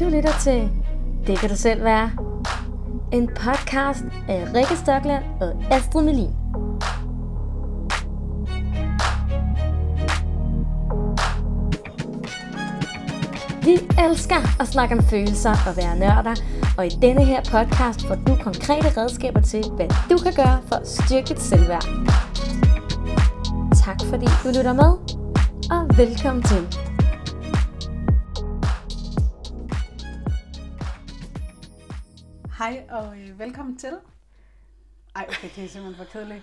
Du lytter til Det kan du selv være. En podcast af Rikke Stokland og Astrid Melin. Vi elsker at snakke om følelser og være nørder, og i denne her podcast får du konkrete redskaber til, hvad du kan gøre for at styrke dit selvværd. Tak fordi du lytter med, og velkommen til. Hej og øh, velkommen til. Ej, okay, det er simpelthen for kedeligt.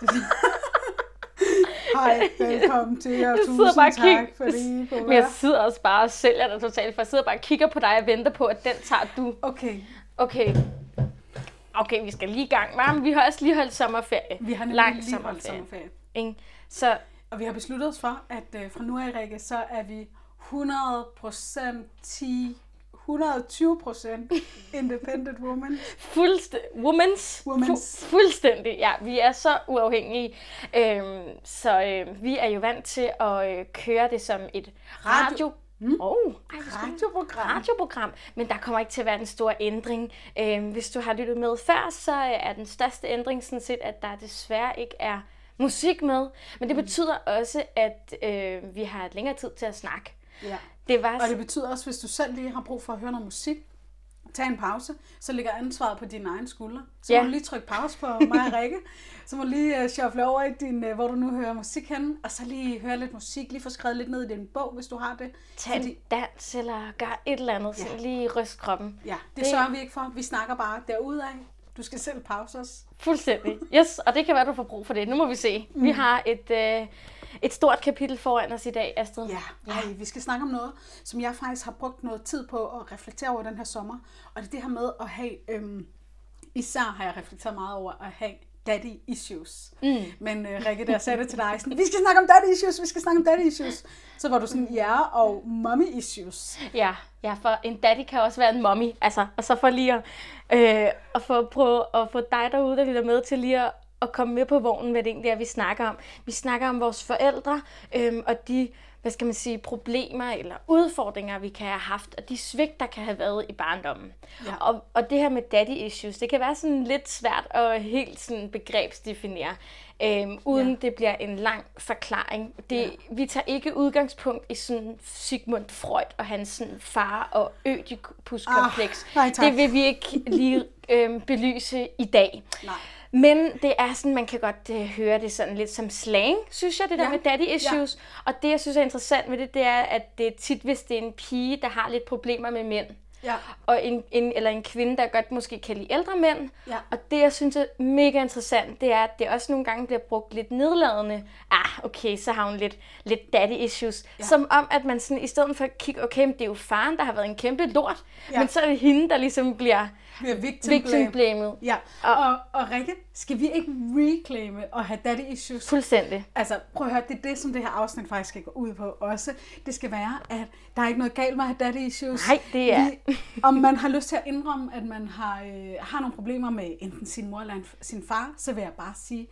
Hej, velkommen til, og tusind bare tak, kig- I kunne Men jeg sidder også bare og sælger dig totalt, for jeg sidder bare og kigger på dig og venter på, at den tager du. Okay, Okay. Okay, vi skal lige i gang. Men vi har også lige holdt sommerferie. vi har nemlig Lang lige holdt sommerferie. sommerferie. Ikke? Så Og vi har besluttet os for, at øh, fra nu af, Rikke, så er vi 100% 10 120% independent woman. fuldstændig, womans, Womans. Fu- fuldstændig, ja, vi er så uafhængige. Øhm, så øh, vi er jo vant til at øh, køre det som et radio... Radio. Mm. Oh, ej. Radioprogram. radioprogram, men der kommer ikke til at være den store ændring. Øhm, hvis du har lyttet med før, så er den største ændring sådan set, at der desværre ikke er musik med. Men det betyder også, at øh, vi har længere tid til at snakke. Ja. Det var Og det betyder også, hvis du selv lige har brug for at høre noget musik, tag en pause, så ligger ansvaret på dine egne skuldre. Så Ja. må du lige trykke pause på mig og Rikke. Så må du lige uh, shuffle over i din, uh, hvor du nu hører musik henne, og så lige høre lidt musik, lige få skrevet lidt ned i din bog, hvis du har det. Tag en dans eller gør et eller andet, så Ja. lige ryst kroppen. Ja, det, Det- sørger vi ikke for. Vi snakker bare derudad. Du skal selv pause os. Fuldstændig. Yes, og det kan være, du får brug for det. Nu må vi se. Mm. Vi har et, øh, et stort kapitel foran os i dag, Astrid. Ja, ej, vi skal snakke om noget, som jeg faktisk har brugt noget tid på at reflektere over den her sommer. Og det er det her med at have, øhm, især har jeg reflekteret meget over at have daddy issues. Mm. Men øh, Rikke, jeg sagde det til dig, sådan, vi skal snakke om daddy issues, vi skal snakke om daddy issues. Så var du sådan, ja, og mommy issues. Ja, ja, for en daddy kan også være en mommy. Altså, og så for lige at, øh, at få, prøve at få dig derude, der lytter med til lige at, at komme med på vognen, hvad det egentlig er, vi snakker om. Vi snakker om vores forældre, øh, og de hvad skal man sige, problemer eller udfordringer, vi kan have haft, og de svigt, der kan have været i barndommen. Ja. Og, og det her med daddy issues, det kan være sådan lidt svært at helt sådan begrebsdefinere, øhm, uden Ja. det bliver en lang forklaring. Det, Ja. ja. Vi tager ikke udgangspunkt i sådan Sigmund Freud og hans sådan far- og ødipuskompleks. Ah, nej, tak. det vil vi ikke lige øhm, belyse i dag. Nej. Men det er sådan, man kan godt øh, høre det sådan lidt som slang, synes jeg, det der Ja, med daddy issues. Ja. Og det, jeg synes er interessant ved det, det er, at det er tit, hvis det er en pige, der har lidt problemer med mænd. Ja. Og en, en, eller en kvinde, der godt måske kan lide ældre mænd. Ja. Og det, jeg synes er mega interessant, det er, at det også nogle gange bliver brugt lidt nedladende. Ah, okay, så har hun lidt, lidt daddy issues. Ja. Som om, at man sådan, i stedet for at kigge, okay, men det er jo faren, der har været en kæmpe lort. Ja. Men så er det hende, der ligesom bliver Vi er victim, victim blame. blamet. Ja, og, og, og Rikke, skal vi ikke reclaime at have daddy issues? Fuldstændig. Altså, prøv at høre, det er det, som det her afsnit faktisk skal gå ud på også. Det skal være, at der er ikke noget galt med at have daddy issues. Nej, det er- Vi, om man har lyst til at indrømme, at man har, øh, har nogle problemer med enten sin mor eller sin far, så vil jeg bare sige,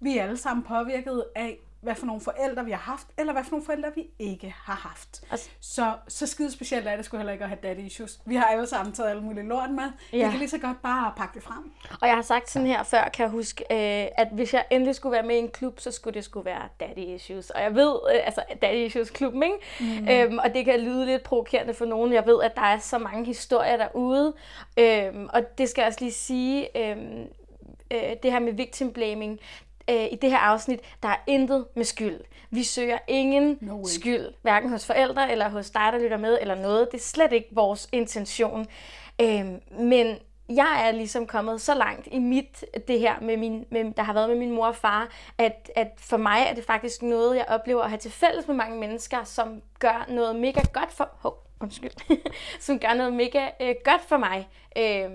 vi er alle sammen påvirket af, hvad for nogle forældre vi har haft, eller hvad for nogle forældre vi ikke har haft. Altså- Så, så skide specielt er det sgu heller ikke at have daddy issues. Vi har alle sammen taget alle mulige lort med. Ja. Vi kan lige så godt bare pakke det frem. Og jeg har sagt sådan her før, kan jeg huske, øh, at hvis jeg endelig skulle være med i en klub, så skulle det skulle være Daddy Issues. Og jeg ved, øh, altså Daddy Issues klubben, ikke? Mm. Øhm, og det kan lyde lidt provokerende for nogen. Jeg ved, at der er så mange historier derude. Øhm, og det skal jeg også lige sige, øhm, øh, det her med victim blaming, øh, i det her afsnit, der er intet med skyld. Vi søger ingen No way. skyld, hverken hos forældre eller hos dig, der lytter med, eller noget. Det er slet ikke vores intention. Øhm, men jeg er ligesom kommet så langt i mit, det her, med min, med, der har været med min mor og far, at, at for mig er det faktisk noget, jeg oplever at have til fælles med mange mennesker, som gør noget mega godt for... Hov, undskyld. som gør noget mega øh, godt for mig, øh,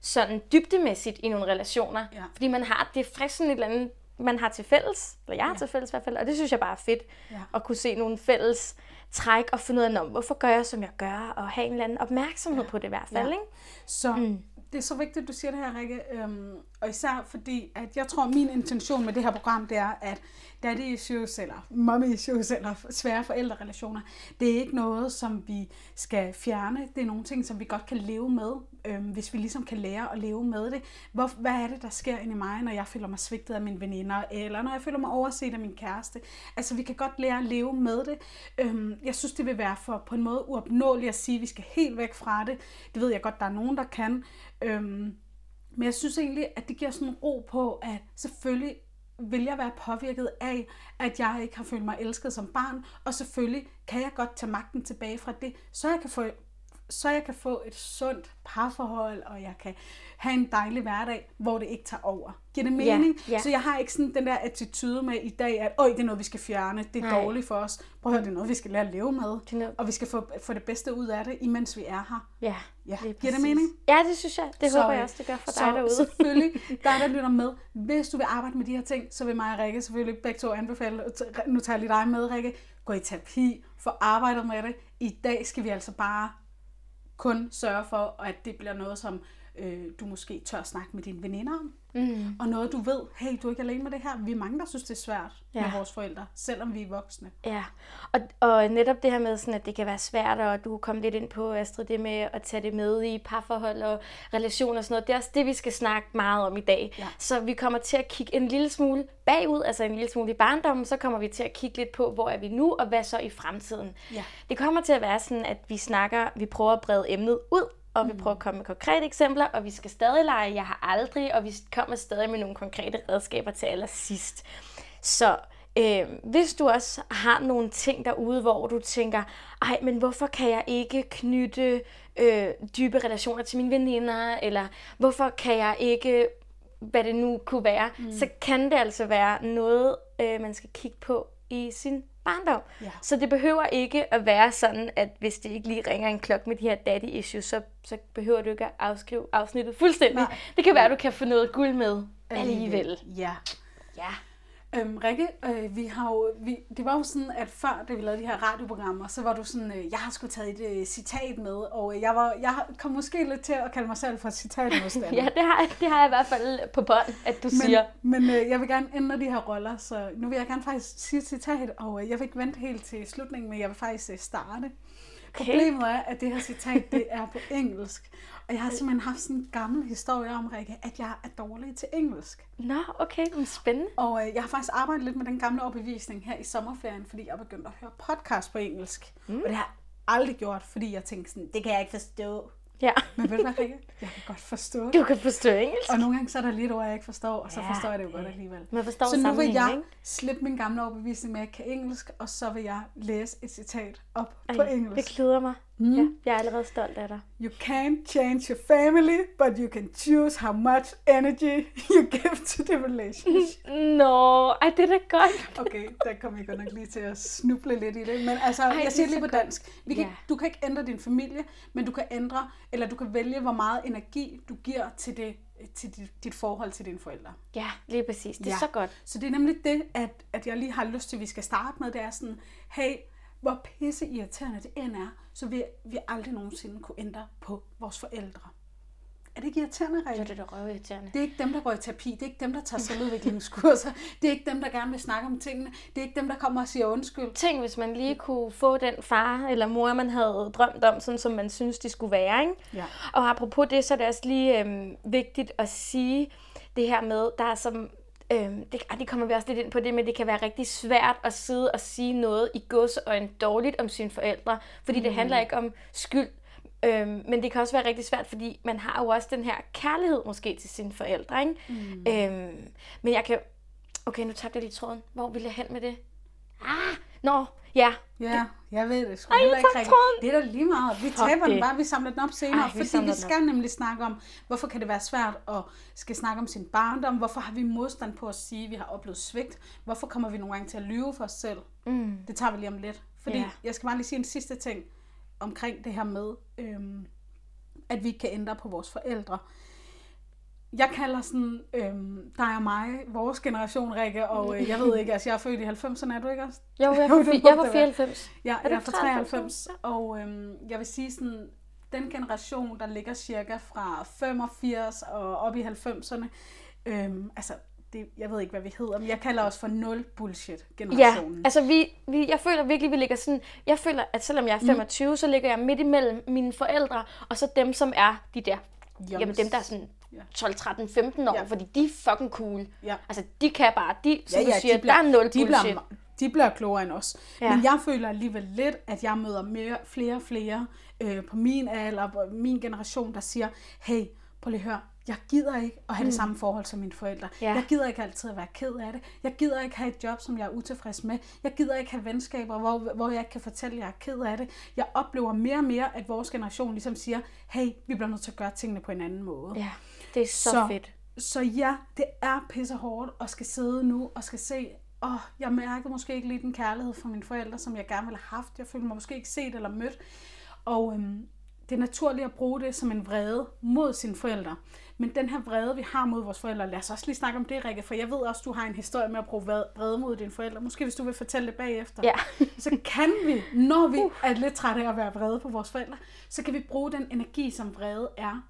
sådan dybdemæssigt i nogle relationer. Ja. Fordi man har, det faktisk sådan et eller andet, man har til fælles, eller jeg har Ja. til fælles i hvert fald, og det synes jeg bare er fedt, Ja. at kunne se nogle fælles træk og finde ud af, "Nå, hvorfor gør jeg, som jeg gør, og have en eller anden opmærksomhed ja. på det i hvert fald. Ja. Ikke? Så mm. det er så vigtigt, at du siger det her, Rikke. Øhm, og især fordi, at jeg tror, at min intention med det her program, det er, at daddy issues, eller mommy issues, eller svære forældrerelationer, det er ikke noget, som vi skal fjerne. Det er nogle ting, som vi godt kan leve med, øh, hvis vi ligesom kan lære at leve med det. Hvor, hvad er det, der sker inde i mig, når jeg føler mig svigtet af mine veninder, eller når jeg føler mig overset af min kæreste? Altså, vi kan godt lære at leve med det. Øh, jeg synes, det vil være for på en måde uopnåeligt at sige, at vi skal helt væk fra det. Det ved jeg godt, der er nogen, der kan. Øh, men jeg synes egentlig, at det giver sådan en ro på, at selvfølgelig vil jeg være påvirket af, at jeg ikke har følt mig elsket som barn, og selvfølgelig kan jeg godt tage magten tilbage fra det, så jeg kan få så jeg kan få et sundt parforhold, og jeg kan have en dejlig hverdag, hvor det ikke tager over. Giver det mening? Ja, ja. Så jeg har ikke sådan den der attitude med i dag, at Øj, det er noget, vi skal fjerne, det er Nej. dårligt for os. Prøv at høre, det er noget, vi skal lære at leve med, Det noget- og vi skal få, få det bedste ud af det, imens vi er her. Ja, Ja, giver det mening? Ja, det synes jeg. Det Så, håber jeg også, det gør for så dig derude. selvfølgelig, der der lytter med. Hvis du vil arbejde med de her ting, så vil mig og Rikke selvfølgelig begge to anbefale, nu tager jeg lige dig med, Rikke, gå i terapi, få arbejdet med det. I dag skal vi altså bare kun sørge for, at det bliver noget, som øh, du måske tør snakke med dine veninder om. Mm. Og noget, du ved, hey, du er ikke alene med det her. Vi er mange, der synes, det er svært ja. med vores forældre, selvom vi er voksne. Ja, og, og netop det her med, sådan, at det kan være svært, og du kom lidt ind på, Astrid, det med at tage det med i parforhold og relationer og sådan noget, det er også det, vi skal snakke meget om i dag. Ja. Så vi kommer til at kigge en lille smule bagud, altså en lille smule i barndommen, så kommer vi til at kigge lidt på, hvor er vi nu, og hvad så i fremtiden. Ja. Det kommer til at være sådan, at vi snakker, vi prøver at brede emnet ud, og vi prøver at komme med konkrete eksempler, og vi skal stadig lege, jeg har aldrig, og vi kommer stadig med nogle konkrete redskaber til allersidst. Så øh, hvis du også har nogle ting derude, hvor du tænker, ej, men hvorfor kan jeg ikke knytte øh, dybe relationer til mine veninder, eller hvorfor kan jeg ikke, hvad det nu kunne være, mm. så kan det altså være noget, øh, man skal kigge på i sin barndom. Ja. Så det behøver ikke at være sådan, at hvis det ikke lige ringer en klokke med de her daddy issues, så, så behøver du ikke at afskrive afsnittet fuldstændig. Nej. Det kan være, at du kan få noget guld med alligevel. Ja. Ja. Øhm, Rikke, øh, vi har jo, vi, det var jo sådan, at før, da vi lavede de her radioprogrammer, så var du sådan, øh, jeg har sgu taget et øh, citat med, og øh, jeg, var, jeg kom måske lidt til at kalde mig selv for citatmodstander. Ja, det har, det har jeg i hvert fald på bånd, at du men, siger. Men øh, jeg vil gerne ændre de her roller, så nu vil jeg gerne faktisk sige et citat, og øh, jeg vil ikke vente helt til slutningen, men jeg vil faktisk øh, starte. Okay. Problemet er, at det her citat, det er på engelsk. Og jeg har simpelthen haft sådan en gammel historie om, Rikke, at jeg er dårlig til engelsk. Nå, okay, men spændende. Og øh, jeg har faktisk arbejdet lidt med den gamle overbevisning her i sommerferien, fordi jeg begyndte at høre podcast på engelsk. Mm. Og det har jeg aldrig gjort, fordi jeg tænkte sådan, det kan jeg ikke forstå. Ja. Men ved du hvad, Rikke? Jeg kan godt forstå det. Du kan forstå engelsk. Og nogle gange så er der lidt ord, jeg ikke forstår, og så Ja, forstår jeg det jo godt alligevel. Man forstår så nu vil jeg slippe min gamle overbevisning med, at jeg kan engelsk, og så vil jeg læse et citat op Ej, på det engelsk. glæder mig. Mm. Ja, jeg er allerede stolt af dig. You can't change your family, but you can choose how much energy you give to the relationship. Nå, ej, det er da godt. Okay, der kommer jeg godt nok lige til at snuble lidt i det. Men altså, Ej, jeg er siger lige på dansk. Vi kan, Ja. Du kan ikke ændre din familie, men du kan ændre, eller du kan vælge, hvor meget energi du giver til, det, til dit, dit forhold til dine forældre. Ja, lige præcis. Det er Ja. så godt. Så det er nemlig det, at, at jeg lige har lyst til, at vi skal starte med. Det er sådan, hey, hvor pisse irriterende det end er, så vil vi aldrig nogensinde kunne ændre på vores forældre. Er det ikke irriterende, Rikke? er det da røvirriterende. Det er ikke dem, der går i terapi. Det er ikke dem, der tager selvudviklingskurser. Det er ikke dem, der gerne vil snakke om tingene. Det er ikke dem, der kommer og siger undskyld. Tænk, hvis man lige kunne få den far eller mor, man havde drømt om, sådan som man synes, de skulle være. Ikke? Ja. Og apropos det, så er det også lige øhm, vigtigt at sige det her med, der er som, øhm, det, ej, det kommer vi også lidt ind på det, men det kan være rigtig svært at sidde og sige noget i gods og en dårligt om sine forældre, fordi mm. det handler ikke om skyld. Øhm, men det kan også være rigtig svært, fordi man har jo også den her kærlighed måske til sine forældre. Ikke? Mm. Øhm, men jeg kan... Okay, nu tabte jeg lige tråden. Hvor vil jeg hen med det? Ah, nå, ja. Ja, jeg ved det sgu Ej, heller ikke rigtigt. Det er da lige meget. Vi Fuck taber den det. bare, vi samler den op senere, Ej, vi fordi vi den skal nemlig snakke om, hvorfor kan det være svært at skal snakke om sin barndom, hvorfor har vi modstand på at sige, at vi har oplevet svigt, hvorfor kommer vi nogle gange til at lyve for os selv. Mm. Det tager vi lige om lidt. Fordi Ja. jeg skal bare lige sige en sidste ting omkring det her med, øhm, at vi ikke kan ændre på vores forældre. Jeg kalder sådan, øhm, dig og mig, vores generation, Rikke, og øh, jeg ved ikke, altså jeg er født i 90'erne, er du ikke også? Jo, jeg, var, jeg var det være. 94. Ja, Er jeg er fra 93? 93, og øhm, jeg vil sige sådan, den generation, der ligger cirka fra 85 og op i 90'erne, Øhm, altså, det, jeg ved ikke, hvad vi hedder, men jeg kalder os for nul bullshit Ja, generationen. altså vi, vi, jeg føler virkelig, vi ligger sådan, jeg føler, at selvom jeg er 25, mm. så ligger jeg midt imellem mine forældre, og så dem, som er de der, Youngs. jamen dem, der er sådan Ja. 12, 13, 15 år, Ja. fordi de er fucking cool. Ja. Altså, de kan bare, de, som du siger, de bliver, der er nul de bullshit. bliver, de bliver klogere end os. Ja. Ja. Men jeg føler alligevel lidt, at jeg møder mere, flere og flere øh, på min alder, på min generation, der siger, hey, prøv lige at høre, jeg gider ikke at have mm. det samme forhold som mine forældre. Ja. Jeg gider ikke altid at være ked af det. Jeg gider ikke have et job, som jeg er utilfreds med. Jeg gider ikke have venskaber, hvor, hvor jeg ikke kan fortælle, at jeg er ked af det. Jeg oplever mere og mere, at vores generation ligesom siger, hey, vi bliver nødt til at gøre tingene på en anden måde. Ja, det er så, Så- fedt. Så ja, det er pisse hårdt at skal sidde nu og skal se, åh, oh, jeg mærkede måske ikke lige den kærlighed fra mine forældre, som jeg gerne ville have haft. Jeg følte mig måske ikke set eller mødt. Og øhm, det er naturligt at bruge det som en vrede mod sine forældre. Men den her vrede, vi har mod vores forældre, lad os også lige snakke om det, Rikke, for jeg ved også, du har en historie med at bruge vrede- mod dine forældre. Måske hvis du vil fortælle det bagefter. Ja. så kan vi, når vi er lidt trætte af at være vrede på vores forældre, så kan vi bruge den energi, som vrede er,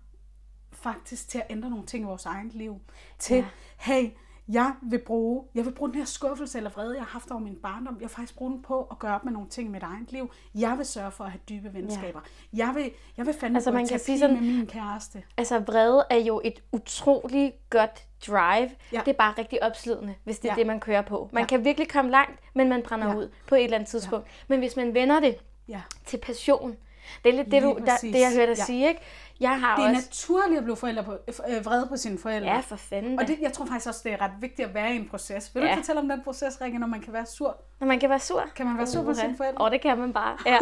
faktisk til at ændre nogle ting i vores eget liv. Til, ja. hey, jeg vil bruge, jeg vil bruge den her skuffelse eller vrede, jeg har haft over min barndom, jeg vil faktisk bruge den på at gøre op med nogle ting i mit eget liv. Jeg vil sørge for at have dybe venskaber. Ja. Jeg vil, jeg vil fandme Altså, man kan sige sådan- med min kæreste. Altså, vrede er jo et utrolig godt drive. Ja. Det er bare rigtig opslidende, hvis det er Ja. det, man kører på. Man Ja. kan virkelig komme langt, men man brænder Ja. ud på et eller andet tidspunkt. Men hvis man vender det Ja. til passion, det er lidt det, du, der, det jeg hørte dig Ja. sige, ikke? Jeg har Det er også... naturligt at blive forældre på, øh, vrede på sine forældre. Ja, for fanden. Og det, jeg tror faktisk også, det er ret vigtigt at være i en proces. Vil du Ja. ikke fortælle om den proces, Rikke, når man kan være sur? Når man kan være sur. Kan man være sur på sine forældre? Og det kan man bare, ja.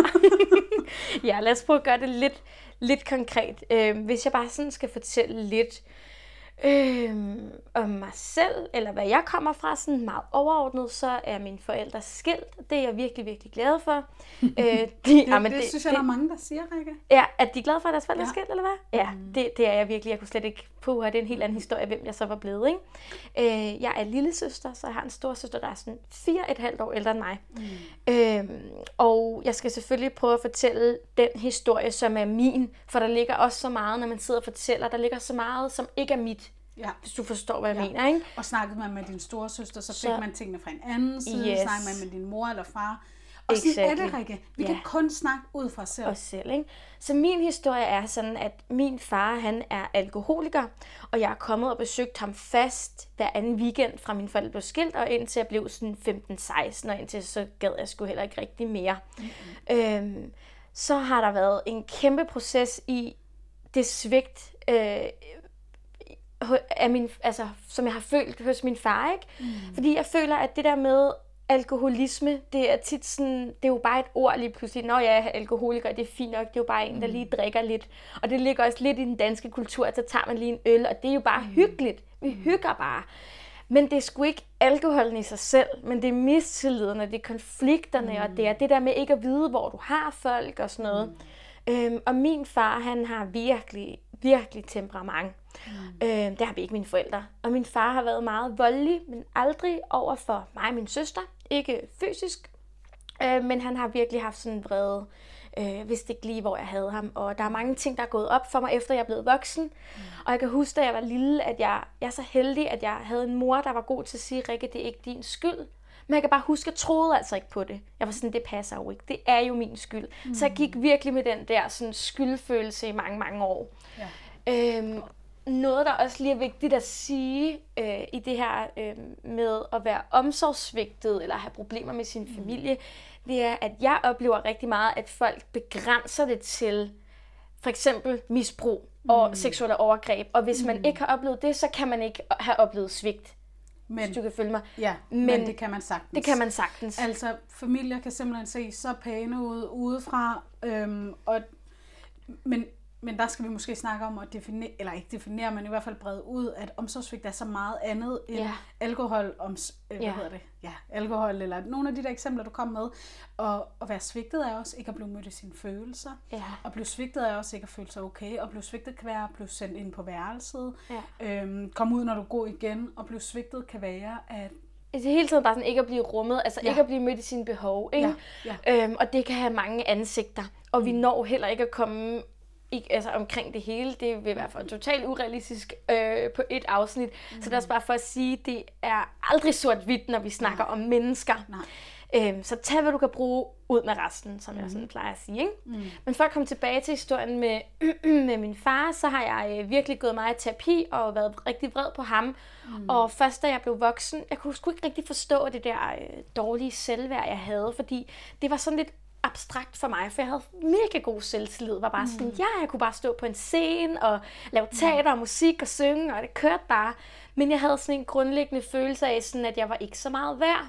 ja, lad os prøve at gøre det lidt, lidt konkret. Øh, hvis jeg bare sådan skal fortælle lidt øh, om mig selv, eller hvad jeg kommer fra, sådan meget overordnet, så er mine forældre skilt. Det er jeg virkelig, virkelig glad for. øh, de, Det, jamen, det, det synes jeg, der er mange, der siger, Rikke. Ja, at de er glade for, at deres forældre er Ja. skilt, eller hvad? Ja, det, det er jeg virkelig. Jeg kunne slet ikke på, det er en helt anden historie, hvem jeg så var blevet, ikke? Øh, jeg er lille søster, så jeg har en stor søster, der er sådan fire et halvt år ældre end mig. Mm. Øh, og jeg skal selvfølgelig prøve at fortælle den historie, som er min, for der ligger også så meget, når man sidder og fortæller, der ligger så meget, som ikke er mit, Ja. hvis du forstår, hvad jeg Ja. mener, ikke? Og snakkede man med din store søster, så fik Så- man tingene fra en anden side. Yes. Snakkede man med din mor eller far. Og sådan er Exactly. det, Rikke. Vi Ja. kan kun snakke ud fra os selv. os selv. Ikke? Så min historie er sådan, at min far han er alkoholiker, og jeg er kommet og besøgt ham fast hver anden weekend fra min forældre blev skilt, og indtil jeg blev sådan 15-16, og indtil så gad jeg sgu heller ikke rigtig mere. Mm-hmm. Øhm, så har der været en kæmpe proces i det svigt, øh, af min, altså, som jeg har følt hos min far, ikke? Mm. Fordi jeg føler, at det der med alkoholisme, det er tit sådan, det er jo bare et ord lige pludselig. Jeg er alkoholiker, det er fint nok, det er jo bare en, der lige drikker lidt. Og det ligger også lidt i den danske kultur, at så tager man lige en øl, og det er jo bare hyggeligt. Vi hygger bare. Men det er sgu ikke alkoholen i sig selv, men det er mistilliden, og det er konflikterne, mm. og det er det der med ikke at vide, hvor du har folk og sådan noget. Mm. Øhm, og min far, han har virkelig, virkelig temperament. Mm. Øhm, det har vi ikke mine forældre. Og min far har været meget voldelig, men aldrig over for mig og min søster. Ikke fysisk, øh, men han har virkelig haft sådan en vrede. Øh, vidste ikke lige, hvor jeg havde ham. Og der er mange ting, der er gået op for mig, efter jeg er blevet voksen. Mm. Og jeg kan huske, da jeg var lille, at jeg, jeg er så heldig, at jeg havde en mor, der var god til at sige, Rikke, det er ikke din skyld. Men jeg kan bare huske, at jeg troede altså ikke på det. Jeg var sådan, det passer jo ikke. Det er jo min skyld. Mm. Så jeg gik virkelig med den der sådan, skyldfølelse i mange, mange år. Ja. Øhm, noget, der også lige er vigtigt at sige øh, i det her øh, med at være omsorgsvigtet eller have problemer med sin familie, det er, at jeg oplever rigtig meget, at folk begrænser det til for eksempel misbrug og mm. seksuelle overgreb. Og hvis man ikke har oplevet det, så kan man ikke have oplevet svigt, Men, hvis du kan følge mig. ja, men, Men men det kan man sagtens. Det kan man sagtens. Altså, familier kan simpelthen se så pæne ud udefra, øhm, og, men, men der skal vi måske snakke om at definere, eller ikke definere, men i hvert fald brede ud, at omsorgsvigt er så meget andet end Ja. alkohol, oms, øh, hvad Ja. hedder det? Ja, alkohol, eller nogle af de der eksempler, du kom med. Og at være svigtet er også ikke at blive mødt i sine følelser. Ja. Og blive svigtet er også ikke at føle sig okay. Og blive svigtet kan være at blive sendt ind på værelset. Ja. Øhm, komme ud, når du går igen. Og blive svigtet kan være, at det hele tiden bare sådan ikke at blive rummet, altså Ja. ikke at blive mødt i sine behov, ikke? Ja, Øhm, og det kan have mange ansigter, og vi når heller ikke at komme ikke, altså omkring det hele. Det vil i hvert fald totalt urealistisk øh, på et afsnit. Mm. Så det er også bare for at sige, det er aldrig sort-hvidt, når vi snakker Nej. om mennesker. Nej. Øhm, så tag, hvad du kan bruge ud med resten, som mm. jeg sådan plejer at sige. Ikke? Mm. Men for at komme tilbage til historien med, med min far, så har jeg øh, virkelig gået meget i terapi og været rigtig vred på ham. Mm. Og først da jeg blev voksen, jeg kunne sgu ikke rigtig forstå det der øh, dårlige selvværd, jeg havde, fordi det var sådan lidt abstrakt for mig, for jeg havde mega god selvtillid. Var bare sådan, ja, jeg kunne bare stå på en scene og lave teater og musik og synge, og det kørte bare. Men jeg havde sådan en grundlæggende følelse af, sådan, at jeg var ikke så meget værd.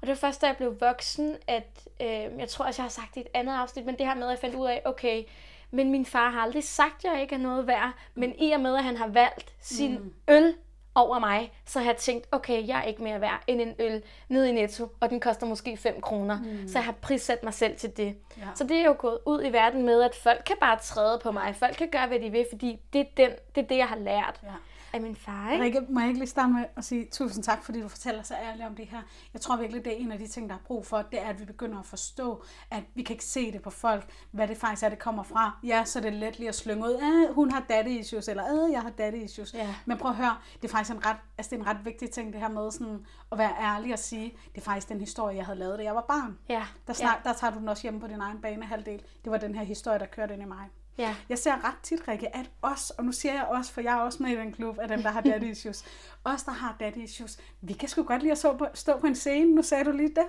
Og det var først, da jeg blev voksen, at øh, jeg tror også, jeg har sagt det i et andet afsnit, men det her med, at jeg fandt ud af, okay, men min far har aldrig sagt, at jeg ikke er noget værd, men i og med, at han har valgt sin mm. øl over mig, så har jeg tænkt, okay, jeg er ikke mere værd end en øl nede i Netto, og den koster måske 5 kroner. Mm. Så jeg har prissat mig selv til det. Ja. Så det er jo gået ud i verden med, at folk kan bare træde på mig. Folk kan gøre, hvad de vil, fordi det er, den, det, er det, jeg har lært. Ja af min far. Ikke? Rikke, må jeg ikke lige starte med at sige tusind tak, fordi du fortæller så ærligt om det her. Jeg tror virkelig, det er en af de ting, der er brug for, det er, at vi begynder at forstå, at vi kan ikke se det på folk, hvad det faktisk er, det kommer fra. Ja, så er det let lige at slynge ud, at hun har daddy issues, eller at jeg har daddy issues. Ja. Men prøv at høre, det er faktisk en ret, altså det er en ret vigtig ting, det her med sådan, at være ærlig og sige, det er faktisk den historie, jeg havde lavet, da jeg var barn. Ja. Der, snak, ja. der tager du den også hjemme på din egen banehalvdel. Det var den her historie, der kørte ind i mig. Ja. Jeg ser ret tit, Rikke, at os, og nu siger jeg os, for jeg er også med i den klub af dem, der har daddy issues. os, der har daddy issues, vi kan sgu godt lide at stå på, stå på en scene. Nu sagde du lige det.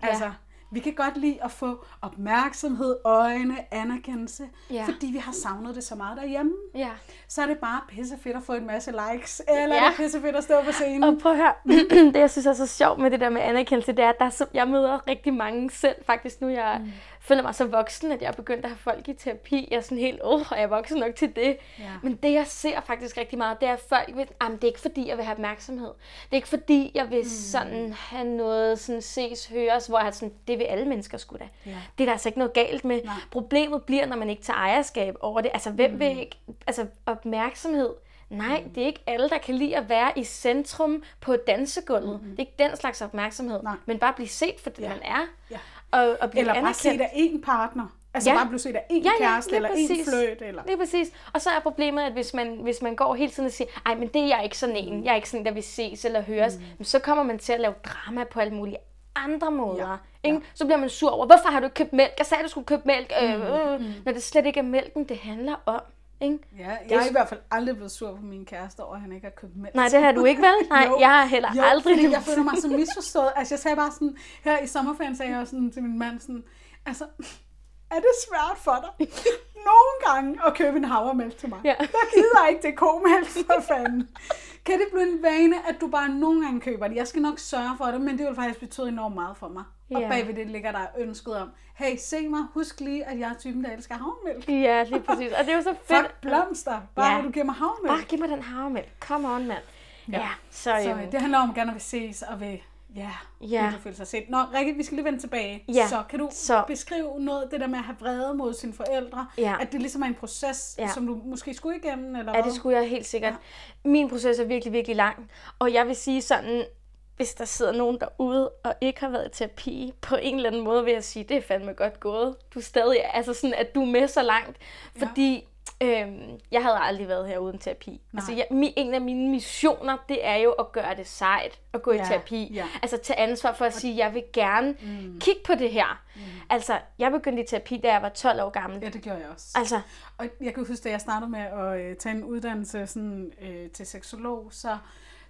Altså, ja. Vi kan godt lide at få opmærksomhed, øjne, anerkendelse, ja. fordi vi har savnet det så meget derhjemme. Ja. Så er det bare pisse fedt at få en masse likes, eller ja. er det pisse fedt at stå på scenen. Og prøv at høre, det jeg synes er så sjovt med det der med anerkendelse, det er, at der er så, jeg møder rigtig mange selv, faktisk nu jeg mm. Føler mig så voksen, at jeg er begyndt at have folk i terapi. Jeg er sådan helt, åh, er jeg voksen nok til det? Ja. Men det jeg ser faktisk rigtig meget, det er, at folk vil, det er ikke fordi, jeg vil have opmærksomhed. Det er ikke fordi, jeg vil mm. sådan have noget sådan ses, høres, hvor jeg sådan, det vil alle mennesker skulle da. Ja. Det er der altså ikke noget galt med. Nej. Problemet bliver, når man ikke tager ejerskab over det. Altså, hvem mm. vil ikke, altså opmærksomhed, Nej, mm. det er ikke alle, der kan lide at være i centrum på dansegulvet. Mm-hmm. Det er ikke den slags opmærksomhed, Nej. men bare blive set for det, ja. man er. Ja. Og, og blive Eller bare set af én partner. Altså ja. bare blive set af én ja, ja, kæreste, eller én fløjt. Eller... Er præcis. Og så er problemet, at hvis man, hvis man går hele tiden og siger, ej, men det er jeg ikke sådan en, jeg er ikke sådan, der vil ses eller høres, mm. så kommer man til at lave drama på alle mulige andre måder. Ja. Ikke? Ja. Så bliver man sur over, hvorfor har du ikke købt mælk? Jeg sagde, at du skulle købe mælk. Mm. Øh, øh, mm. Når det slet ikke er mælken, det handler om. Ikke? Ja, jeg er i hvert fald aldrig blevet sur på min kæreste over, at han ikke har købt mælk. Nej, det har du ikke vel? Nej, jo, jeg har heller jo, aldrig. jeg føler mig så misforstået. Altså, jeg sagde bare sådan, her i sommerferien sagde jeg også sådan til min mand sådan, altså, er det svært for dig nogle gange at købe en havremælk til mig? Ja. Jeg gider ikke det komælk for fanden. Kan det blive en vane, at du bare nogle gange køber det? Jeg skal nok sørge for det, men det vil faktisk betyde enormt meget for mig. Ja. Og bagved det ligger der ønsket om, hey, se mig, husk lige, at jeg er typen, der elsker havremælk. Ja, lige præcis. Og det er jo så fedt. Fuck blomster. Bare ja. du giver mig havremælk. Bare giv mig den havremælk. Come on, mand. Ja, ja så, så øhm. det handler om, at gerne vil ses og vil Ja, ja. du føler sig set. Nå, Rikke, vi skal lige vende tilbage. Ja. Så kan du så. beskrive noget, det der med at have vrede mod sine forældre? Ja. At det ligesom er en proces, ja. som du måske skulle igennem? Eller ja, hvad? det skulle jeg helt sikkert. Ja. Min proces er virkelig, virkelig lang. Og jeg vil sige sådan, hvis der sidder nogen derude og ikke har været i terapi, på en eller anden måde vil jeg sige, det er fandme godt gået. Du er stadig, altså sådan, at du er med så langt. Fordi Øhm, jeg havde aldrig været her uden terapi. Nej. Altså, jeg, mi, en af mine missioner, det er jo at gøre det sejt at gå ja, i terapi. Ja. Altså tage ansvar for at sige, jeg vil gerne mm. kigge på det her. Mm. Altså, jeg begyndte i terapi, da jeg var 12 år gammel. Ja, det gjorde jeg også. Altså, og jeg kan huske, da jeg startede med at øh, tage en uddannelse sådan, øh, til seksolog, så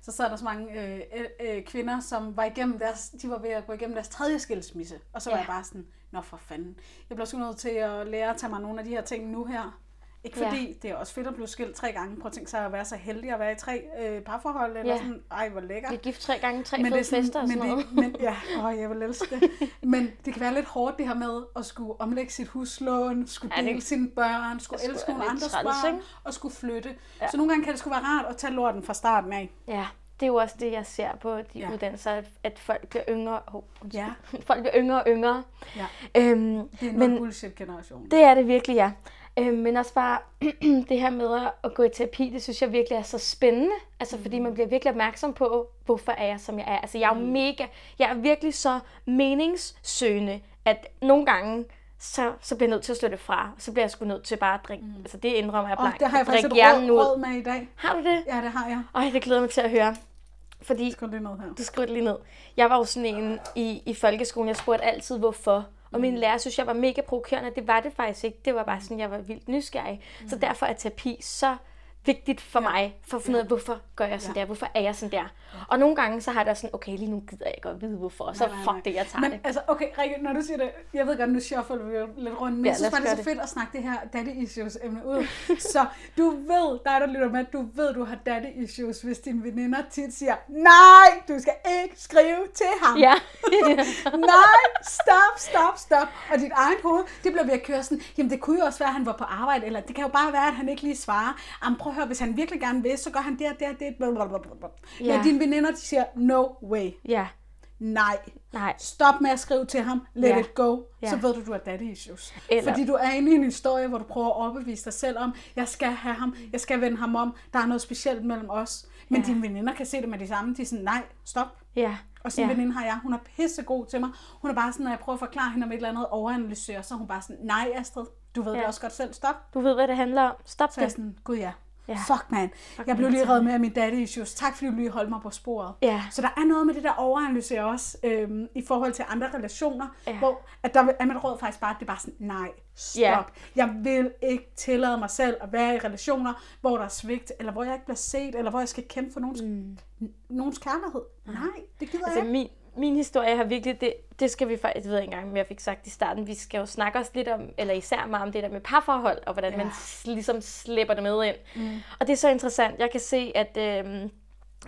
så sad der så mange øh, øh, kvinder, som var igennem deres, de var ved at gå igennem deres tredje skilsmisse. Og så var ja. jeg bare sådan, nå for fanden. Jeg bliver sgu nødt til at lære at tage mig nogle af de her ting nu her. Ikke fordi, ja. det er også fedt at blive skilt tre gange. Prøv at tænke sig at være så heldig at være i tre øh, parforhold, eller ja. sådan, ej hvor lækker. Det er gift tre gange, tre men fede sådan, fester og sådan men noget. Det, men, ja, åh, jeg vil elske det. men det kan være lidt hårdt det her med at skulle omlægge sit huslån, skulle ja, dele sine børn, skulle elske nogle andres træls, børn, ikke? og skulle flytte. Ja. Så nogle gange kan det sgu være rart at tage lorten fra starten af. Ja, det er jo også det, jeg ser på de ja. uddannelser, at folk bliver yngre. Oh, ja. folk bliver yngre og yngre. Ja. Øhm, det er en men, bullshit-generation. Det er det virkelig, ja. Øh, men også bare det her med at gå i terapi, det synes jeg virkelig er så spændende. Altså, mm. fordi man bliver virkelig opmærksom på, hvorfor er jeg, som jeg er. Altså, jeg er jo mm. mega, jeg er virkelig så meningssøgende, at nogle gange, så, så bliver jeg nødt til at slå det fra. Så bliver jeg sgu nødt til bare at drikke. Mm. Altså det indrømmer jeg blankt. det har jeg faktisk et ud. råd med i dag. Har du det? Ja, det har jeg. Ej, det glæder mig til at høre. Fordi Skriv det ned her. du skriver det lige ned. Jeg var jo sådan en i, i folkeskolen, jeg spurgte altid hvorfor. Og Mm. min lærer synes, jeg var mega provokerende. Det var det faktisk ikke. Det var bare sådan, jeg var vildt nysgerrig. Mm. Så derfor er terapi så vigtigt for mig, for at finde ud af, hvorfor gør jeg sådan Ja. der, hvorfor er jeg sådan der. Og nogle gange så har jeg da sådan, okay, lige nu gider jeg ikke at vide hvorfor, så Nej, nej, fuck nej. det, jeg tager Men det. altså, okay, Rikke, når du siger det, jeg ved godt, nu shuffler vi lidt rundt, men Ja, jeg synes bare, det er så fedt at snakke det her daddy issues emne ud. så du ved, dig der lytter med, du ved, du har daddy issues, hvis dine veninder tit siger, nej, du skal ikke skrive til ham. Ja. Nej, stop, stop, stop. Og dit eget hoved, det bliver ved at køre sådan, jamen det kunne jo også være, at han var på arbejde, eller det kan jo bare være, at han ikke lige svarer. Jamen prøv høre, hvis han virkelig gerne vil, så gør han det og det og det. Blablabla. Ja. Men dine veninder, de siger, no way. ja, Nej. nej. Stop med at skrive til ham. Let Ja. it go. Ja. Så ved du, du har daddy issues. Eller- Fordi du er inde i en historie, hvor du prøver at overbevise dig selv om, jeg skal have ham, jeg skal vende ham om, der er noget specielt mellem os. Men Ja. dine veninder kan se det med de samme. De er sådan, nej, stop. Ja. Og sådan ja. veninde har jeg. Hun er pissegod til mig. Hun er bare sådan, når jeg prøver at forklare hende om et eller andet overanalyserer, så er hun bare sådan, nej Astrid, du ved ja. Det også godt selv, stop. Du ved, hvad det handler om. Stop Så det. sådan, gud ja. Ja. Fuck man, jeg man, blev lige reddet med af min daddy issues. Tak fordi du lige holdt mig på sporet. Ja. Så der er noget med det der overanalyserer også, øhm, i forhold til andre relationer, Ja. ja. hvor at der er mit råd faktisk bare, at det er bare sådan, nej, stop. Ja. Jeg vil ikke tillade mig selv at være i relationer, hvor der er svigt, eller hvor jeg ikke bliver set, eller hvor jeg skal kæmpe for nogens, mm. nogens kærlighed. Nej, det gider Altså jeg ikke. min, min historie har virkelig, det, det skal vi faktisk, det ved jeg ikke engang, om jeg fik sagt i starten, vi skal jo snakke os lidt om, eller især meget om det der med parforhold, og hvordan ja. Man ligesom slipper det med ind. Mm. Og det er så interessant, jeg kan se, at øhm,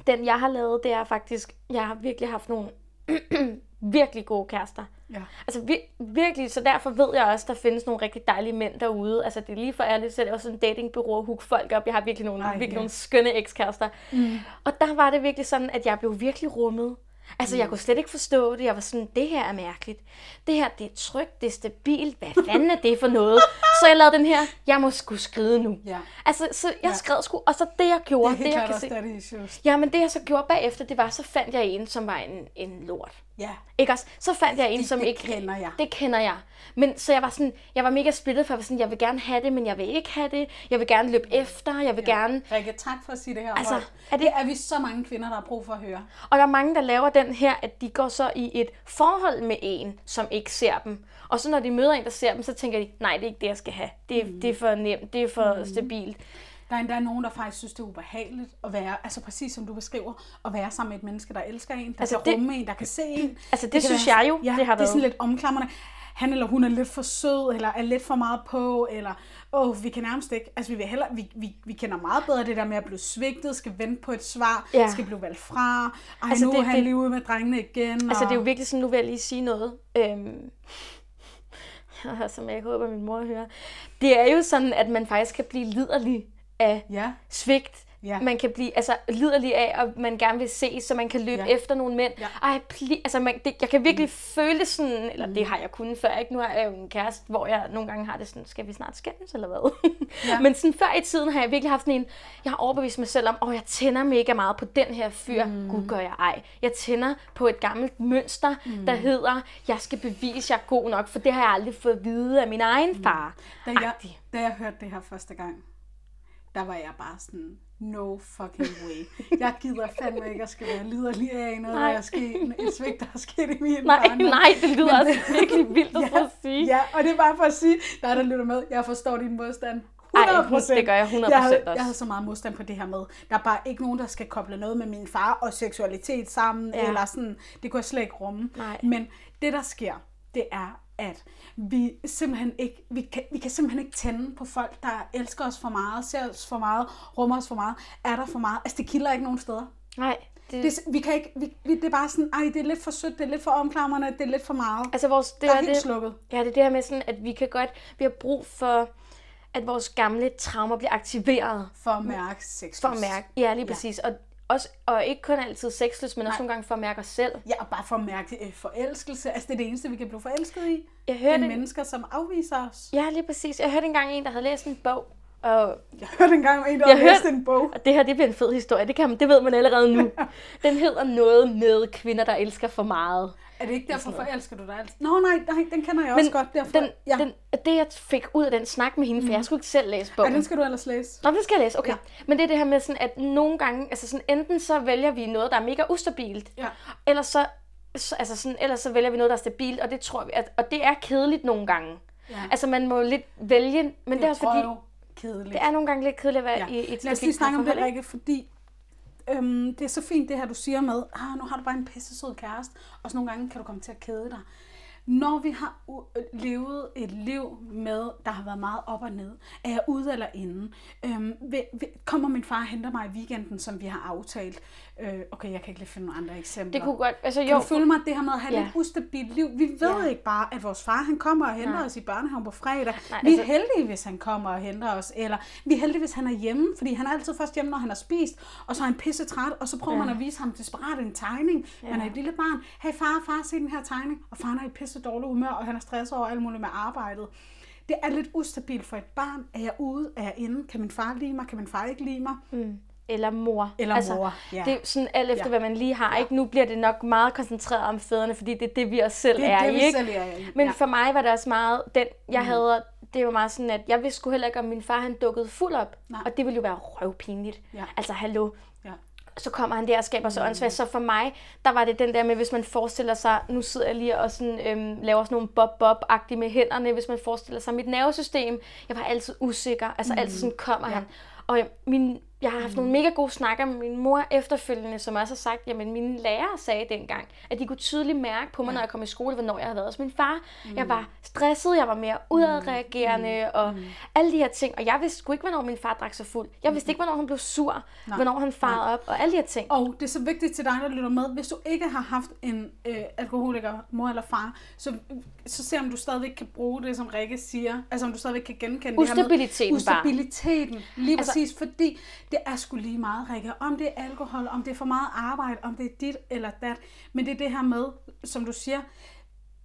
den jeg har lavet, det er faktisk, jeg har virkelig haft nogle virkelig gode kærester. Ja. Altså vir- virkelig, så derfor ved jeg også, at der findes nogle rigtig dejlige mænd derude. Altså det er lige for ærligt, så det er også en datingbureau at hook folk op. Jeg har virkelig nogle, Ej, virkelig ja. nogle skønne ekskærester. Mm. Og der var det virkelig sådan, at jeg blev virkelig rummet. Altså, jeg kunne slet ikke forstå det. Jeg var sådan, det her er mærkeligt. Det her, det er trygt, det er stabilt. Hvad fanden er det for noget? Så jeg lavede den her, jeg må sgu skride nu. Ja. Altså, så jeg Ja. skrev sgu, og så det jeg Det gjorde, helt det, jeg kan se. Ja, men det jeg så gjorde bagefter, det var, så fandt jeg en, som var en, en lort. Ja. Ikke også? Så fandt jeg en, Det- som det ikke... kender jeg. Det kender jeg. Men så jeg var sådan, jeg var mega splittet, for jeg var sådan, jeg vil gerne have det, men jeg vil ikke have det. Jeg vil gerne løbe efter, jeg vil ja. gerne... Rikke, tak for at sige det her. Altså, er det- det er vi så mange kvinder, der har brug for at høre. Og der er mange, der laver den her, at de går så i et forhold med en, som ikke ser dem. Og så når de møder en, der ser dem, så tænker de, nej, det er ikke det, jeg skal have. Det, mm. det er for nemt, det er for mm. stabilt. Der er endda nogen, der faktisk synes, det er ubehageligt at være, altså præcis som du beskriver, at være sammen med et menneske, der elsker en, der Altså, kan det- rumme en, der kan se en. Altså, det kan synes være- jeg jo, ja, det har det er sådan været. lidt omklamrende. Han eller hun er lidt for sød, eller er lidt for meget på, eller åh, oh, vi kan nærmest ikke, altså vi, vil hellere, vi, vi, vi kender meget bedre det der med at blive svigtet, skal vente på et svar, Ja. skal blive valgt fra, ej, Altså, nu det- er han det- lige ude med drengene igen. Altså, og... det er jo virkelig sådan, nu vil jeg lige sige noget, øhm, som jeg håber, min mor hører. Det er jo sådan, at man faktisk kan blive liderlig af Ja, svigt. Ja. Man kan blive altså, liderlig af, at man gerne vil se, så man kan løbe Ja. efter nogle mænd. Ja. Ej, pli, altså, man, det, jeg kan virkelig mm. føle sådan, eller det har jeg kunnet før, ikke? Nu har jeg jo en kæreste, hvor jeg nogle gange har det sådan, skal vi snart skændes, eller hvad? Ja. Men sådan før i tiden har jeg virkelig haft sådan en, jeg har overbevist mig selv om, åh, jeg tænder mega meget på den her fyr. Mm. Gud gør jeg ej. Jeg tænder på et gammelt mønster, mm. der hedder, jeg skal bevise, jeg er god nok, for det har jeg aldrig fået at vide af min egen far. da jeg, Agtig. da jeg hørte det her første gang, der var jeg bare sådan, no fucking way. Jeg gider fandme ikke at skal være liderlig af noget, der Nej. er sket, et svigt, der er sket i min Nej, barndom. nej, det lyder Men også virkelig vildt at ja, ja, sige. Ja, og det er bare for at sige, der er der lytter med, jeg forstår din modstand. Ej, 100%. det gør jeg 100% jeg havde, også. Jeg havde så meget modstand på det her med, der er bare ikke nogen, der skal koble noget med min far og seksualitet sammen, ja. eller sådan, det kunne jeg slet ikke rumme. Nej. Men det, der sker, det er, at vi simpelthen ikke, vi kan, vi kan simpelthen ikke tænde på folk, der elsker os for meget, ser os for meget, rummer os for meget, er der for meget. Altså, det kilder ikke nogen steder. Nej, det, Det, vi kan ikke, vi, vi, det er bare sådan, ej, det er lidt for sødt, det er lidt for omklamrende, det er lidt for meget. altså vores, det der er er helt det, slukket. ja, det er det her med sådan, at vi kan godt, vi har brug for, at vores gamle traumer bliver aktiveret. For at mærke sex. For at mærke, ja, lige præcis. Og, også, og ikke kun altid sexløs, men også nogle gange for at mærke os selv. Ja, og bare for at mærke øh, forelskelse. Altså, det er det eneste, vi kan blive forelsket i. Jeg Det er hørte, en, mennesker, som afviser os. ja, lige præcis. Jeg hørte engang en, der havde læst en bog Og Jeg hørte engang om en, der havde læst hørte- en bog. og det her, det bliver en fed historie. Det, kan man, det ved man allerede nu. Den hedder noget med kvinder, der elsker for meget. Er det ikke derfor, forelsker du dig altid? Nå nej, nej, den kender jeg også Men godt. Derfor, Den, ja. den, det, jeg fik ud af den snak med hende, for jeg skulle ikke selv læse ja, bogen. den skal du ellers læse. Nå, det skal jeg læse, okay. Ja. Ja. Men det er det her med sådan, at nogle gange, altså sådan, enten så vælger vi noget, der er mega ustabilt, Ja. eller så, så, altså sådan, ellers så vælger vi noget, der er stabilt, og det tror vi, at, og det er kedeligt nogle gange. Ja. Altså man må lidt vælge, men det, er også fordi, kedeligt. det er nogle gange lidt kedeligt at være Ja. i, i et Lad os lige snakke om det? Rikke, fordi øhm, det er så fint det her, du siger med, ah, nu har du bare en pisse sød kæreste, og så nogle gange kan du komme til at kede dig. Når vi har u- øh, levet et liv med, der har været meget op og ned, er jeg ude eller inde, øhm, vil, vil, kommer min far og henter mig i weekenden, som vi har aftalt. Øh, okay, jeg kan ikke lige finde nogle andre eksempler. Det kunne godt, altså Kan jo, du følge mig, det her med at have Ja. lidt ustabilt liv? Vi ved Ja. ikke bare, at vores far han kommer og henter Nej. os i børnehaven på fredag. Nej, vi er altså- heldige, hvis han kommer og henter os. Eller vi er heldige, hvis han er hjemme, fordi han er altid først hjemme, når han har spist. Og så er han pisse træt, og så prøver Ja. man at vise ham desperat en tegning. Ja. Man er et lille barn. Hey far, far, se den her tegning. Og faren er i pisse dårlig humør, og han er stresset over alt muligt med arbejdet. Det er lidt ustabilt for et barn. Er jeg ude? Er jeg inde? Kan min far lide mig? Kan min far ikke lide mig? mm, eller mor. Eller mor, ja. Det er sådan alt efter, Ja. hvad man lige har. Ikke? Nu bliver det nok meget koncentreret om fædrene, fordi det er det, vi også selv Det er er det, vi Ikke? selv er i. Men Ja. for mig var det også meget, den jeg havde, det var meget sådan, at jeg vidste sgu heller ikke, om min far han dukkede fuld op. Nej. Og det ville jo være røvpinligt. Ja. Altså, hallo. Ja. Så kommer han der og skaber Mm. så åndssvagt. Så for mig, der var det den der med, hvis man forestiller sig, nu sidder jeg lige og sådan, øhm, laver sådan nogle bob-bob-agtige med hænderne, hvis man forestiller sig mit nervesystem. Jeg var altid usikker, altså Mm. altid sådan kommer han. Og min, jeg har haft nogle mega gode snakker med min mor efterfølgende, som også har sagt, jamen mine lærere sagde dengang, at de kunne tydeligt mærke på mig, når jeg kom i skole, hvornår jeg havde været hos min far. Jeg var stresset, jeg var mere udadreagerende, og alle de her ting. Og jeg vidste sgu ikke, hvornår min far drak sig fuld. Jeg vidste ikke, hvornår han blev sur, hvornår han farede op, og alle de her ting. Og det er så vigtigt til dig, der lytter med, hvis du ikke har haft en øh, alkoholiker, mor eller far, så, så se om du stadigvæk kan bruge det, som Rikke siger. Altså om du stadigvæk kan genkende det her med Ustabiliteten bare. Ustabiliteten, lige Altså- præcis, fordi det er sgu lige meget, Rikke. Om det er alkohol, om det er for meget arbejde, om det er dit eller dat. Men det er det her med, som du siger,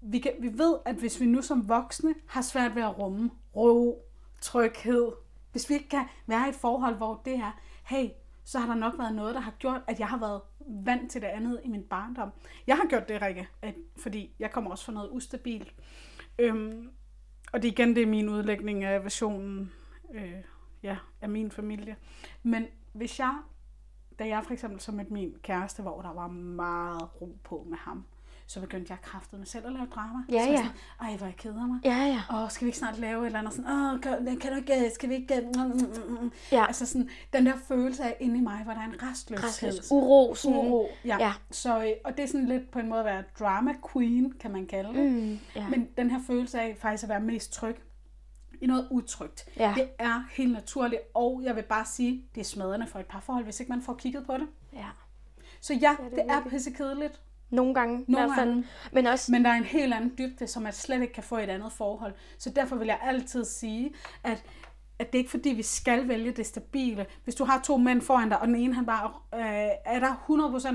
vi, kan, vi ved, at hvis vi nu som voksne har svært ved at rumme ro, tryghed, hvis vi ikke kan være i et forhold, hvor det er, hey, så har der nok været noget, der har gjort, at jeg har været vant til det andet i min barndom. Jeg har gjort det, Rikke, at, fordi jeg kommer også fra noget ustabilt. Øhm, og det igen, det er min udlægning af versionen øh, ja, af min familie. Men hvis jeg, da jeg for eksempel så med min kæreste, hvor der var meget ro på med ham, så begyndte jeg kraftet mig selv at lave drama. Ja, så ja. Sådan, Ej, hvor jeg keder mig. Ja, ja. Åh, skal vi ikke snart lave et eller andet? Sådan, Åh, kan, kan du ikke, skal vi ikke... mm, mm, mm, mm." Ja. Altså sådan, den der følelse af inde i mig, hvor der er en restløshed. Restløs, uro, sådan. Uro, ja. Ja. ja. Så, øh, og det er sådan lidt på en måde at være drama queen, kan man kalde det. Mm, ja. Men den her følelse af faktisk at være mest tryg i noget utrygt, Ja. det er helt naturligt. Og jeg vil bare sige, det er smadrende for et parforhold, hvis ikke man får kigget på det. ja. Så ja, det det, det er pissekedeligt. Nogle gange i Nogle hvert fald. Men også, Men der er en helt anden dybde, som man slet ikke kan få i et andet forhold. Så derfor vil jeg altid sige, at, at det er ikke fordi, vi skal vælge det stabile. Hvis du har to mænd foran dig, og den ene han bare øh, er der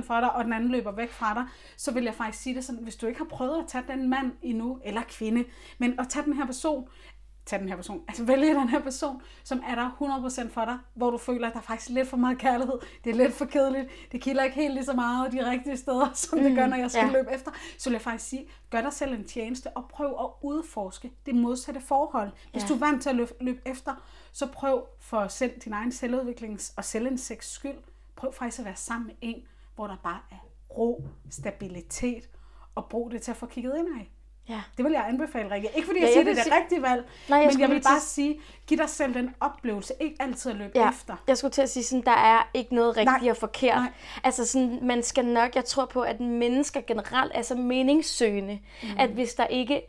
100% for dig, og den anden løber væk fra dig, så vil jeg faktisk sige det sådan, hvis du ikke har prøvet at tage den mand endnu, eller kvinde, men at tage den her person, tage den her person, altså vælge den her person, som er der 100% for dig, hvor du føler, at der er faktisk lidt for meget kærlighed, det er lidt for kedeligt, det kilder ikke helt lige så meget de rigtige steder, som det gør, når jeg skal ja. løbe løbe efter, så vil jeg faktisk sige, gør dig selv en tjeneste og prøv at udforske det modsatte forhold. Hvis Ja. du er vant til at løbe, løbe efter, så prøv for selv, din egen selvudviklings- og selvindsigts skyld, prøv faktisk at være sammen med en, hvor der bare er ro, stabilitet, og brug det til at få kigget ind af. Ja. Det vil jeg anbefale, Rikke. Ikke fordi Ja, jeg jeg siger, vil det er det sige- rigtige valg, Nej, jeg men jeg vil lige til- bare sige, giv dig selv den oplevelse, ikke altid at løbe Ja, efter. jeg skulle til at sige, sådan, der er ikke noget rigtigt Nej, og forkert. nej. Altså sådan, man skal nok, jeg tror på, at mennesker generelt er så meningssøgende, mm. at hvis der ikke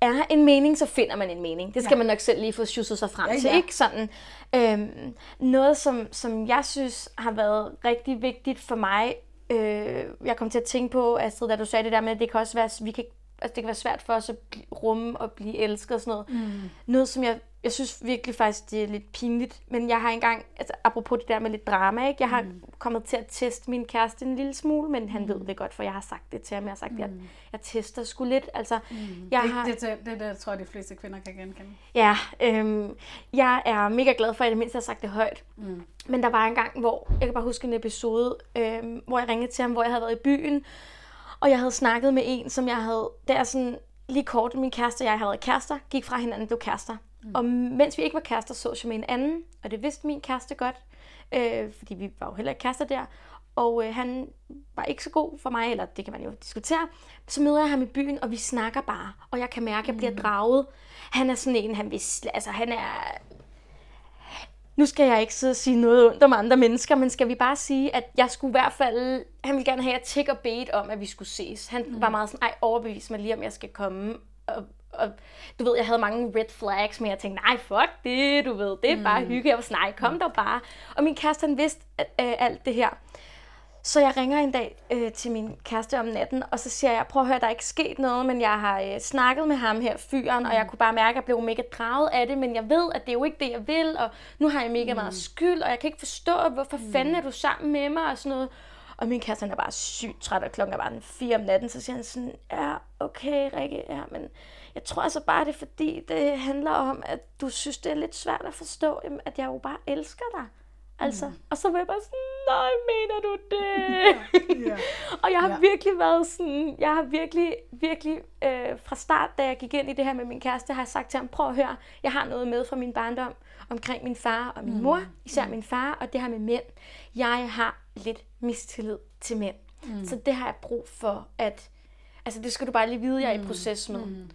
er en mening, så finder man en mening. Det skal Ja. ja. man nok selv lige få sjusset sig frem Ja, ja, til, ja. ikke? Sådan, øhm, noget, som, som jeg synes har været rigtig vigtigt for mig, øh, jeg kom til at tænke på, Astrid, da du sagde det der med, at det kan også være, vi kan, altså det kan være svært for os at rumme og blive elsket og sådan noget. Mm. Noget, som jeg, jeg synes virkelig faktisk, det er lidt pinligt. Men jeg har engang, altså apropos det der med lidt drama, ikke? Jeg har mm. kommet til at teste min kæreste en lille smule, men han ved det godt, for jeg har sagt det til ham. Jeg har sagt, mm. at jeg, jeg tester sgu lidt. Altså, mm. jeg Det, har, det, det, det, det tror jeg, de fleste kvinder kan genkende. Ja, øhm, jeg er mega glad for, at jeg det mindste har sagt det højt. Mm. Men der var en gang, hvor jeg kan bare huske en episode, øhm, hvor jeg ringede til ham, hvor jeg havde været i byen, og jeg havde snakket med en, som jeg havde, der sådan lige kort, min kæreste og jeg havde været kærester, gik fra hinanden, blev kærester. Mm. Og mens vi ikke var kærester, så jeg med en anden, og det vidste min kæreste godt, øh, fordi vi var jo heller ikke kærester der. Og øh, han var ikke så god for mig, eller det kan man jo diskutere. Så møder jeg ham i byen, og vi snakker bare, og jeg kan mærke, at jeg bliver draget. Han er sådan en, han vil, altså han er nu skal jeg ikke sidde og sige noget ondt om andre mennesker, men skal vi bare sige, at jeg skulle i hvert fald, han ville gerne have, at tick og bait om, at vi skulle ses. Han mm. var meget sådan, ej, overbevis mig lige, om jeg skal komme. Og, og, du ved, jeg havde mange red flags, men jeg tænkte, nej, fuck det, du ved, det er bare mm. hygge. Jeg var sådan, nej, kom mm. dog bare. Og min kæreste, han vidste øh, alt det her. Så jeg ringer en dag øh, til min kæreste om natten, og så siger jeg, prøv at høre, der er ikke sket noget, men jeg har øh, snakket med ham her, fyren, og jeg kunne bare mærke, at jeg blev mega draget af det, men jeg ved, at det er jo ikke det, jeg vil, og nu har jeg mega mm. meget skyld, og jeg kan ikke forstå, hvorfor mm. fanden er du sammen med mig, og sådan noget. Og min kæreste, han er bare sygt træt, og klokken er bare 4 om natten, så siger han sådan, ja, okay, Rikke, ja, men jeg tror altså bare, det er fordi, det handler om, at du synes, det er lidt svært at forstå, at jeg jo bare elsker dig. Altså, mm. og så var jeg bare sådan, nej, mener du det? Ja. og jeg har Ja. virkelig været sådan, jeg har virkelig, virkelig øh, fra start, da jeg gik ind i det her med min kæreste, har jeg sagt til ham, prøv at høre, jeg har noget med fra min barndom omkring min far og min mor, især min far, og det her med mænd. Jeg har lidt mistillid til mænd. Mm. Så det har jeg brug for, at, altså det skal du bare lige vide, jeg er i proces med. Mm.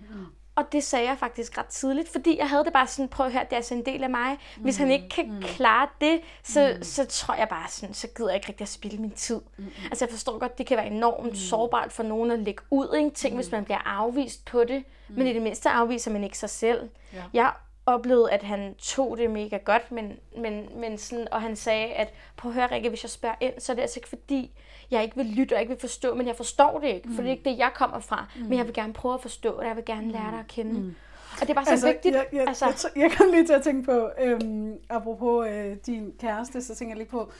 Og det sagde jeg faktisk ret tidligt, fordi jeg havde det bare sådan, prøv at høre, det er altså en del af mig. Hvis han ikke kan mm. klare det, så, mm. så tror jeg bare sådan, så gider jeg ikke rigtig at spille min tid. Mm. Altså jeg forstår godt, det kan være enormt mm. sårbart for nogen at lægge ud, ikke? Ting, mm. hvis man bliver afvist på det. Mm. Men i det mindste afviser man ikke sig selv. Ja. Jeg oplevede, at han tog det mega godt, men, men, men sådan, og han sagde, at prøv at høre, Rikke, hvis jeg spørger ind, så er det altså ikke fordi, jeg ikke vil lytte og ikke vil forstå, men jeg forstår det ikke, for det er ikke det, jeg kommer fra. Men jeg vil gerne prøve at forstå det, og jeg vil gerne lære dig at kende. Og det er bare så Altså, vigtigt. jeg, jeg, altså, jeg, jeg kom lige til at tænke på, øhm, apropos øh, din kæreste, så tænker jeg lige på,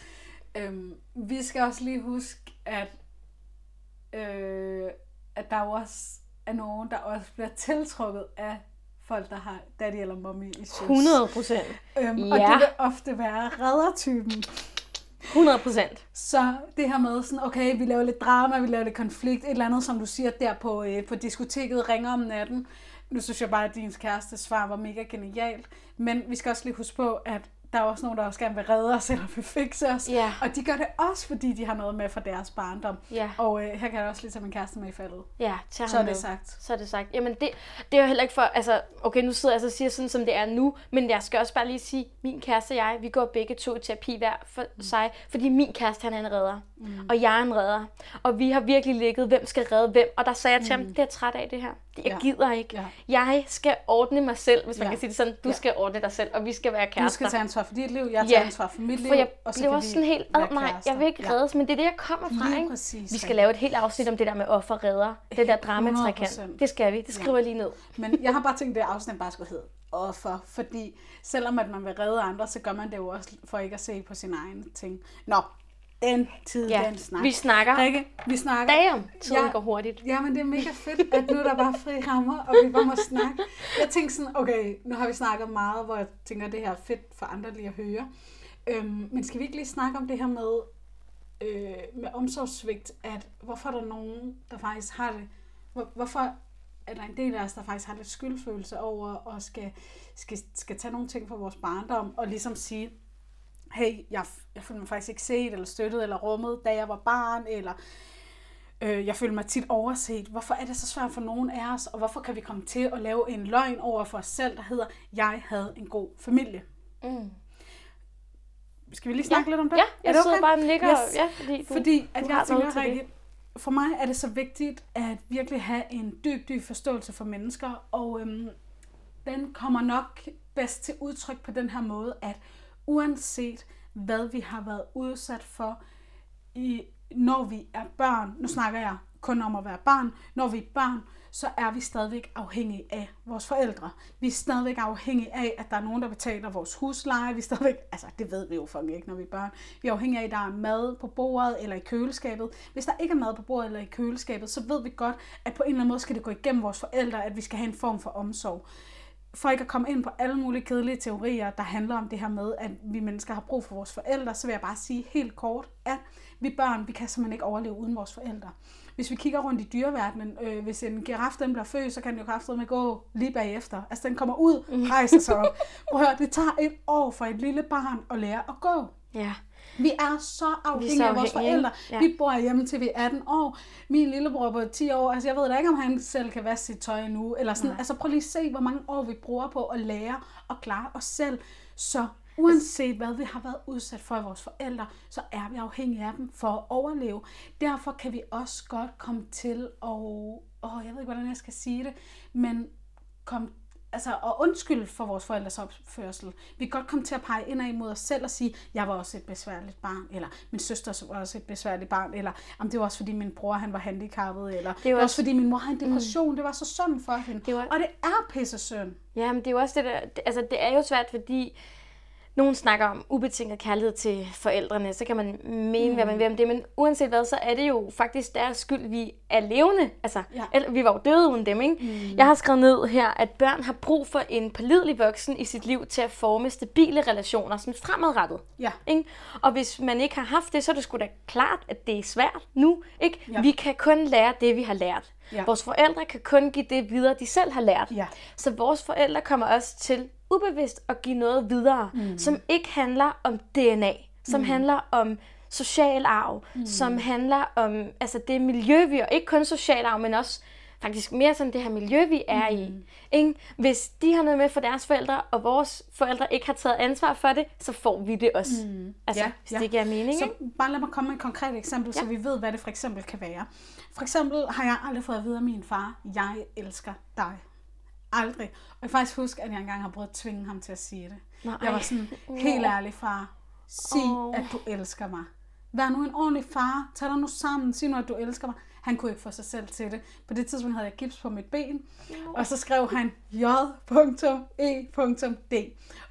øhm, vi skal også lige huske, at, øh, at der jo også er nogen, der også bliver tiltrukket af folk, der har daddy eller mommy issues. 100 procent. Øhm, Og Ja. det vil ofte være reddertypen. 100 procent. Så det her med sådan, okay, vi laver lidt drama, vi laver lidt konflikt, et eller andet, som du siger der på, øh, på diskoteket, ringer om natten. Nu synes jeg bare, at din kæreste svar var mega genialt. Men vi skal også lige huske på, at der er også nogen, der også gerne vil redde os eller vil fikse os. Ja. Og de gør det også, fordi de har noget med fra deres barndom. Ja. Og øh, her kan jeg også lige tage min kæreste med i faldet. Ja, tag Så er det med. sagt. Så er det sagt. Jamen, det, det er jo heller ikke for... Altså, okay, nu sidder jeg og siger sådan, som det er nu, men jeg skal også bare lige sige, min kæreste og jeg, vi går begge to i terapi hver for mm. sig, fordi min kæreste, han er en redder, mm. og jeg er en redder. Og vi har virkelig ligget, hvem skal redde hvem, og der sagde jeg til ham, det er jeg træt af det her. Jeg Ja. gider ikke. Ja. Jeg skal ordne mig selv, hvis man Ja. kan sige det sådan. Du Ja. skal ordne dig selv, og vi skal være Du kærester. skal tage ansvar for dit liv, jeg tager Ja, ansvar for mit liv. For jeg og så blev også sådan helt, ad, kærester." jeg vil ikke Ja. reddes, men det er det, jeg kommer fra, Lige ikke? præcis, Vi skal lave et helt afsnit om det der med offer redder. Det der drama 100%. Det skal vi, det skriver jeg lige ned. Men jeg har bare tænkt, at det afsnit bare skulle hedde offer, fordi selvom at man vil redde andre, så gør man det jo også for ikke at se på sin egen ting. Nå, den tid, Ja, den snak. vi snakker. Rikke, vi snakker. Damn, tiden Ja. går hurtigt. Ja, men det er mega fedt, at nu er der bare fri rammer, og vi bare må snakke. Jeg tænkte sådan, okay, nu har vi snakket meget, hvor jeg tænker, at det her er fedt for andre lige at høre. Øhm, men skal vi ikke lige snakke om det her med, øh, med omsorgssvigt, at hvorfor er der nogen, der faktisk har det, hvor, hvorfor er der en del af os, der faktisk har lidt skyldfølelse over, og skal, skal, skal tage nogle ting fra vores barndom, og ligesom sige, hey, jeg, jeg følte mig faktisk ikke set, eller støttet, eller rummet, da jeg var barn, eller øh, jeg føler mig tit overset. Hvorfor er det så svært for nogen af os, og hvorfor kan vi komme til at lave en løgn over for os selv, der hedder, jeg havde en god familie? Mm. Skal vi lige snakke Ja. lidt om det? Ja, Er jeg det sidder okay? bare og nikker, Yes. ja, fordi du, Fordi at du jeg har noget tænker, til det. For mig er det så vigtigt at virkelig have en dyb, dyb forståelse for mennesker, og øhm, den kommer nok bedst til udtryk på den her måde, at uanset hvad vi har været udsat for, i, når vi er børn, nu snakker jeg kun om at være barn. Når vi er børn, så er vi stadigvæk afhængige af vores forældre. Vi er stadigvæk afhængige af, at der er nogen, der betaler vores husleje. Vi er stadigvæk, altså det ved vi jo fucking ikke, når vi er børn. Vi er afhængige af, at der er mad på bordet eller i køleskabet. Hvis der ikke er mad på bordet eller i køleskabet, så ved vi godt, at på en eller anden måde skal det gå igennem vores forældre, at vi skal have en form for omsorg for ikke at komme ind på alle mulige kedelige teorier, der handler om det her med, at vi mennesker har brug for vores forældre, så vil jeg bare sige helt kort, at vi børn, vi kan simpelthen ikke overleve uden vores forældre. Hvis vi kigger rundt i dyreverdenen, øh, hvis en giraf den bliver født, så kan den jo kraftigt med gå lige bagefter. Altså den kommer ud, rejser sig op. Prøv at høre, det tager et år for et lille barn at lære at gå. Ja. Vi er så afhængige så af vores afhængige, forældre. ja. Vi bor hjemme til vi er 18 år. Min lillebror på 10 år, altså jeg ved da ikke, om han selv kan vaske sit tøj nu. Eller sådan. Altså prøv lige at se, hvor mange år vi bruger på at lære og klare os selv. Så uanset hvad vi har været udsat for af vores forældre, så er vi afhængige af dem for at overleve. Derfor kan vi også godt komme til at, åh, jeg ved ikke, hvordan jeg skal sige det, men komme altså, at undskylde for vores forældres opførsel. Vi kan godt komme til at pege ind imod os selv og sige, jeg var også et besværligt barn, eller min søster var også et besværligt barn, eller om det var også fordi min bror han var handicappet, eller det var også fordi min mor havde en depression, mm. det var så synd for hende. Det var- Og det er pisse synd. Ja, men det er jo også det der, det- altså det er jo svært, fordi nogen snakker om ubetinget kærlighed til forældrene, så kan man mene, mm. hvad man vil om det, men uanset hvad, så er det jo faktisk deres skyld, vi er levende. Altså, Ja. eller, vi var jo døde uden dem, ikke? Mm. Jeg har skrevet ned her, at børn har brug for en pålidelig voksen i sit liv til at forme stabile relationer, sådan fremadrettet. Ja. Ikke? Og hvis man ikke har haft det, så er det sgu da klart, at det er svært nu. Ikke? Ja. Vi kan kun lære det, vi har lært. Ja. Vores forældre kan kun give det videre, de selv har lært. Ja. Så vores forældre kommer også til ubevidst at give noget videre, mm. som ikke handler om DNA, som mm. handler om social arv, mm. som handler om altså det miljø, vi er, ikke kun social arv, men også faktisk mere sådan det her miljø, vi er mm. i. Ikke? Hvis de har noget med for deres forældre, og vores forældre ikke har taget ansvar for det, så får vi det også. Mm. Altså, Ja, hvis ja. det giver mening. Så ikke? bare lad mig komme med et konkret eksempel, ja. så vi ved, hvad det for eksempel kan være. For eksempel har jeg aldrig fået at vide af min far, jeg elsker dig. Aldrig. Og jeg kan faktisk huske, at jeg engang har prøvet at tvinge ham til at sige det. Nej. Jeg var sådan, helt ærlig far, sig, Åh. at du elsker mig. Vær nu en ordentlig far. Tag dig nu sammen. Sig nu, at du elsker mig. Han kunne ikke få sig selv til det. På det tidspunkt havde jeg gips på mit ben. Og så skrev han J.E.D.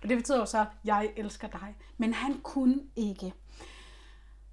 Og det betyder jo så, jeg elsker dig. Men han kunne ikke.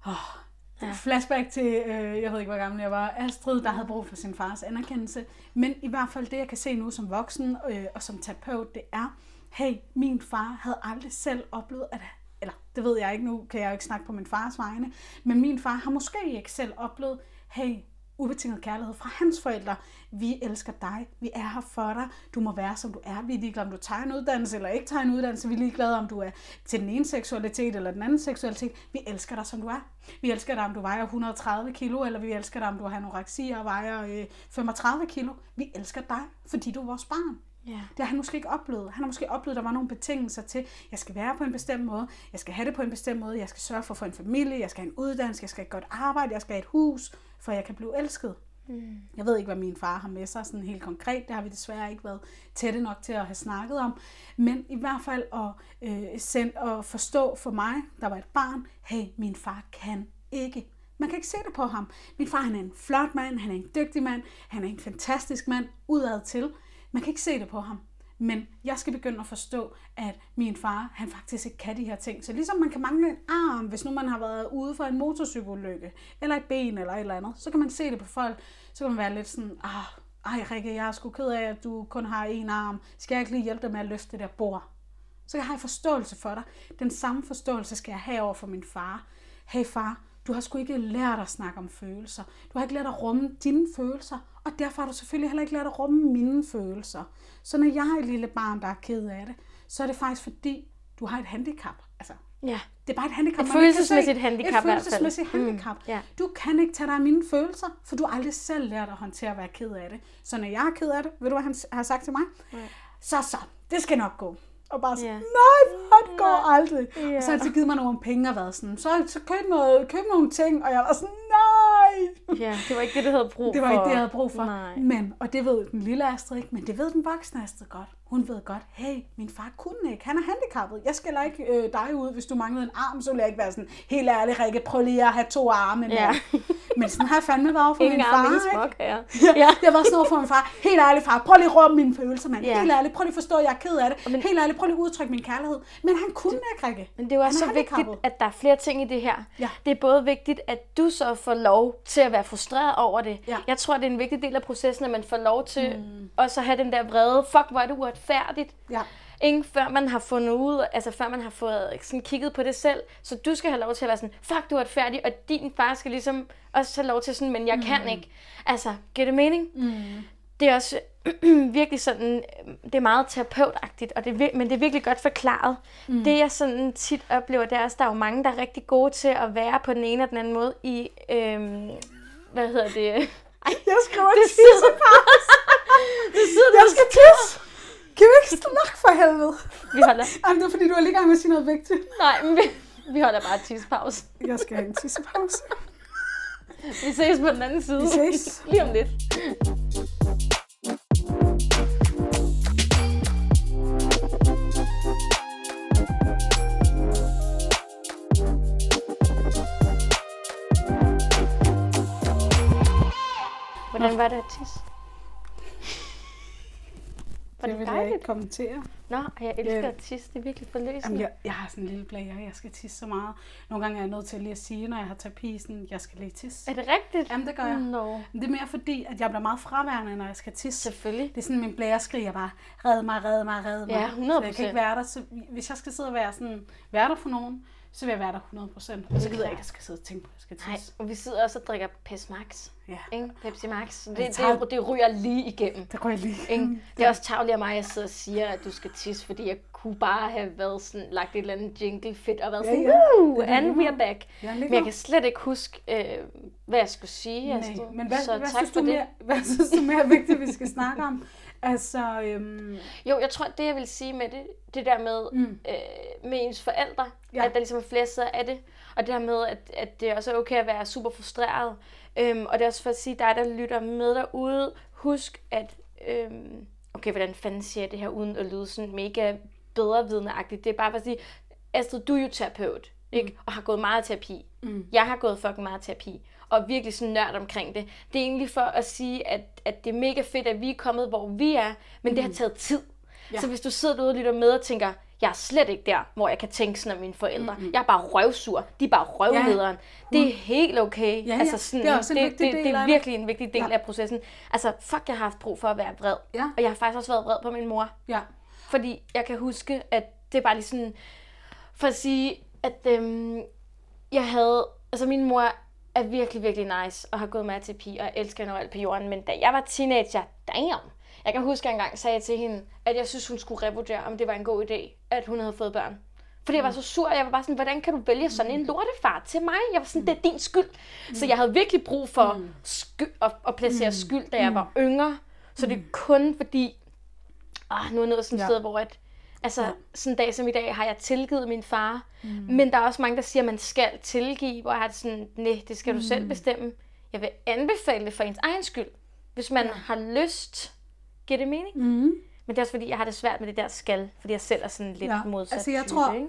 Oh, ja. Flashback til, øh, jeg ved ikke, hvor gammel jeg var, Astrid, der havde brug for sin fars anerkendelse. Men i hvert fald det, jeg kan se nu som voksen øh, og som terapeut, det er, hey, min far havde aldrig selv oplevet, at eller det ved jeg ikke nu, kan jeg jo ikke snakke på min fars vegne, men min far har måske ikke selv oplevet, hey, ubetinget kærlighed fra hans forældre. Vi elsker dig. Vi er her for dig. Du må være, som du er. Vi er ligeglade, om du tager en uddannelse eller ikke tager en uddannelse. Vi er ligeglade, om du er til den ene seksualitet eller den anden seksualitet. Vi elsker dig, som du er. Vi elsker dig, om du vejer 130 kilo, eller vi elsker dig, om du har anoreksi og vejer øh, 35 kilo. Vi elsker dig, fordi du er vores barn. Ja. Det har han måske ikke oplevet. Han har måske oplevet, at der var nogle betingelser til, jeg skal være på en bestemt måde, jeg skal have det på en bestemt måde, jeg skal sørge for at få en familie, jeg skal have en uddannelse, jeg skal have et godt arbejde, jeg skal have et hus, for jeg kan blive elsket. Mm. Jeg ved ikke, hvad min far har med sig sådan helt konkret. Det har vi desværre ikke været tætte nok til at have snakket om. Men i hvert fald at, øh, send, at forstå for mig, der var et barn, hey, min far kan ikke. Man kan ikke se det på ham. Min far han er en flot mand, han er en dygtig mand, han er en fantastisk mand udad til. Man kan ikke se det på ham. Men jeg skal begynde at forstå, at min far, han faktisk ikke kan de her ting. Så ligesom man kan mangle en arm, hvis nu man har været ude for en motorcykelulykke, eller et ben, eller et eller andet, så kan man se det på folk, så kan man være lidt sådan, ah, ej Rikke, jeg er sgu ked af, at du kun har en arm. Skal jeg ikke lige hjælpe dig med at løfte det der bord? Så jeg har forståelse for dig. Den samme forståelse skal jeg have over for min far. Hey far, du har sgu ikke lært at snakke om følelser. Du har ikke lært at rumme dine følelser, og derfor har du selvfølgelig heller ikke lært at rumme mine følelser. Så når jeg er et lille barn, der er ked af det, så er det faktisk fordi, du har et handicap. Altså, Ja. det er bare et handicap. Et følelsesmæssigt handicap Et følelsesmæssigt Mm, handicap. ja. Du kan ikke tage dig af mine følelser, for du har aldrig selv lært at håndtere at være ked af det. Så når jeg er ked af det, ved du hvad han har sagt til mig? Så så, det skal nok gå. Og bare sådan, Ja. nej, det går aldrig. Ja. Og så har han så givet mig nogle penge og været sådan, så, så køb, noget, køb nogle ting, og jeg var sådan, nej. Ja, det var ikke det, du havde brug for. Det var ikke det, jeg havde brug for. Nej. Men, og det ved den lille Astrid ikke, men det ved den voksne Astrid godt. Hun ved godt, hey, min far kunne ikke, han er handicappet. Jeg skal ikke øh, dig ud, hvis du manglede en arm, så vil jeg ikke være sådan, helt ærlig, Rikke, prøv lige at have to arme. Ja. Men sådan har jeg fandme været over for min far. ingen ikke? smuk, ja. Ja, Ja. Jeg var sådan over for min far. Helt ærligt, far. Prøv lige at råbe mine følelser, mand. Ja. Helt ærligt. Prøv lige at forstå, at jeg er ked af det. Men- Helt ærligt. Prøv lige at udtrykke min kærlighed. Men han kunne ikke, Rikke. Men det er jo også så vigtigt, at der er flere ting i det her. Ja. Det er både vigtigt, at du så får lov til at være frustreret over det. Ja. Jeg tror, det er en vigtig del af processen, at man får lov til mm. også at have den der vrede. Fuck, hvor er det uretfærdigt. Ja. Ingen før man har fundet ud, altså før man har fået sådan kigget på det selv. Så du skal have lov til at være sådan, fuck, du er retfærdig, og din far skal ligesom også have lov til sådan, men jeg mm. kan ikke. Altså, giver det mening? Mm. Det er også virkelig sådan, øh, det er meget terapeutagtigt, og det men det er virkelig godt forklaret. Mm. Det jeg sådan tit oplever, det er også, der er jo mange, der er rigtig gode til at være på den ene og den anden måde i, øhm, hvad hedder det? Ej, Jeg skriver det sidder, det sidder Jeg skal tisse. Kan vi ikke snakke for helvede? Vi holder, Jamen, det er fordi, du er lige gang med at sige noget vigtigt. nej, men vi, vi holder bare tidspause. Jeg skal have en tissepause. Vi ses på den anden side. Vi ses. Lige om lidt. Hvordan var det at tisse? Var Det det vil jeg ikke dejligt? kommentere. Nå, jeg elsker Ja. at tisse. Det er virkelig forløsende. Jamen, jeg, jeg har sådan en lille plager. Jeg skal tisse så meget. Nogle gange er jeg nødt til lige at sige, når jeg har terapi, sådan, jeg skal lige tisse. Er det rigtigt? Jamen, det gør jeg. Men det er mere fordi, at jeg bliver meget fraværende, når jeg skal tisse. selvfølgelig. Det er sådan, min blære skriger bare, red mig, red mig, red mig. Ja, 100%. Så jeg kan ikke være der. Så hvis jeg skal sidde og være, sådan, være der for nogen, så vil jeg være der 100%. Og så gider jeg ikke, at jeg skal sidde og tænke på, at jeg skal Nej, tisse. og vi sidder også og drikker Pepsi Max. Ja, Ikke? Pepsi Max. Det, det det, tager- det, det ryger lige igennem. det går jeg lige. Ikke? Det er også tavligt af mig, at jeg sidder og siger, at du skal tisse, fordi jeg kunne bare have været sådan, lagt et eller andet jingle fedt og været Ja, sådan, ja. woo, and lige we're back. Ja, Men jeg kan slet ikke huske, øh, hvad jeg skulle sige. Nej, Astrid. men hvad, så hvad, synes du det. mere, hvad synes du mere er vigtigt, vi skal snakke om? Altså, øhm, Jo, jeg tror, det jeg vil sige med det, det der med, Mm. mm. øh, med ens forældre, Ja. at der ligesom er flere sider af det, og det her med, at, at det også er okay at være super frustreret. Øhm, og det er også for at sige dig, der lytter med derude, husk at, øhm, okay, hvordan fanden siger jeg det her, uden at lyde sådan mega bedrevidende-agtigt. Det er bare for at sige, Astrid, du er jo terapeut, ikke? Og har gået meget terapi. Mm. Jeg har gået fucking meget terapi, og virkelig sådan nørd omkring det. Det er egentlig for at sige, at, at det er mega fedt, at vi er kommet, hvor vi er, men det har taget tid. Ja. Så hvis du sidder derude og lytter med og tænker, jeg er slet ikke der, hvor jeg kan tænke sådan om mine forældre. Mm-hmm. Jeg er bare røvsur. De er bare røvlederen. Ja. Det er helt okay. Ja, ja. Altså sådan, Det er også en det, vigtig det, del det er virkelig en vigtig del ja. af processen. Altså, fuck, jeg har haft brug for at være vred. Ja. Og jeg har faktisk også været vred på min mor. ja. Fordi jeg kan huske, at det er bare lige sådan, for at sige, at øhm, jeg havde, altså min mor er virkelig, virkelig nice, og har gået med til terapi, og elsker hende overalt på jorden, men da jeg var teenager, damn, jeg kan huske, at jeg engang sagde til hende, at jeg synes, hun skulle revurdere, om det var en god idé, at hun havde fået børn. Fordi jeg var så sur, og jeg var bare sådan, hvordan kan du vælge sådan en lortefar til mig? Jeg var sådan, det er din skyld. Så jeg havde virkelig brug for skyld, at, at placere skyld, da jeg var yngre. Så det er kun fordi, ah, nu er jeg nået sådan et Ja. sted, hvor at, altså, Ja. sådan en dag som i dag, har jeg tilgivet min far. Mm. Men der er også mange, der siger, at man skal tilgive, hvor jeg har det sådan, nej, det skal du selv bestemme. Jeg vil anbefale det for ens egen skyld. Hvis man ja. har lyst, giver det mening? Mm. Men det er også fordi, jeg har det svært med det der skal, fordi jeg selv er sådan lidt Ja, modsat altså, jeg type, tror- ikke?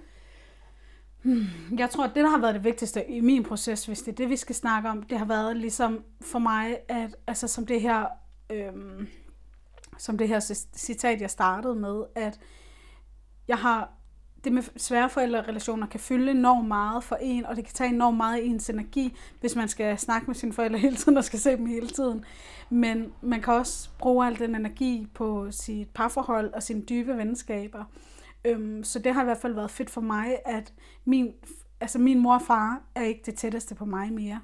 Jeg tror, at det, der har været det vigtigste i min proces, hvis det er det, vi skal snakke om, det har været ligesom for mig, at altså som det her, øhm, som det her ci- citat, jeg startede med, at jeg har, det med svære forældrerelationer kan fylde enormt meget for en, og det kan tage enormt meget af ens energi, hvis man skal snakke med sine forældre hele tiden og skal se dem hele tiden. Men man kan også bruge al den energi på sit parforhold og sine dybe venskaber. Øhm, så det har i hvert fald været fedt for mig, at min, altså min mor og far er ikke det tætteste på mig mere.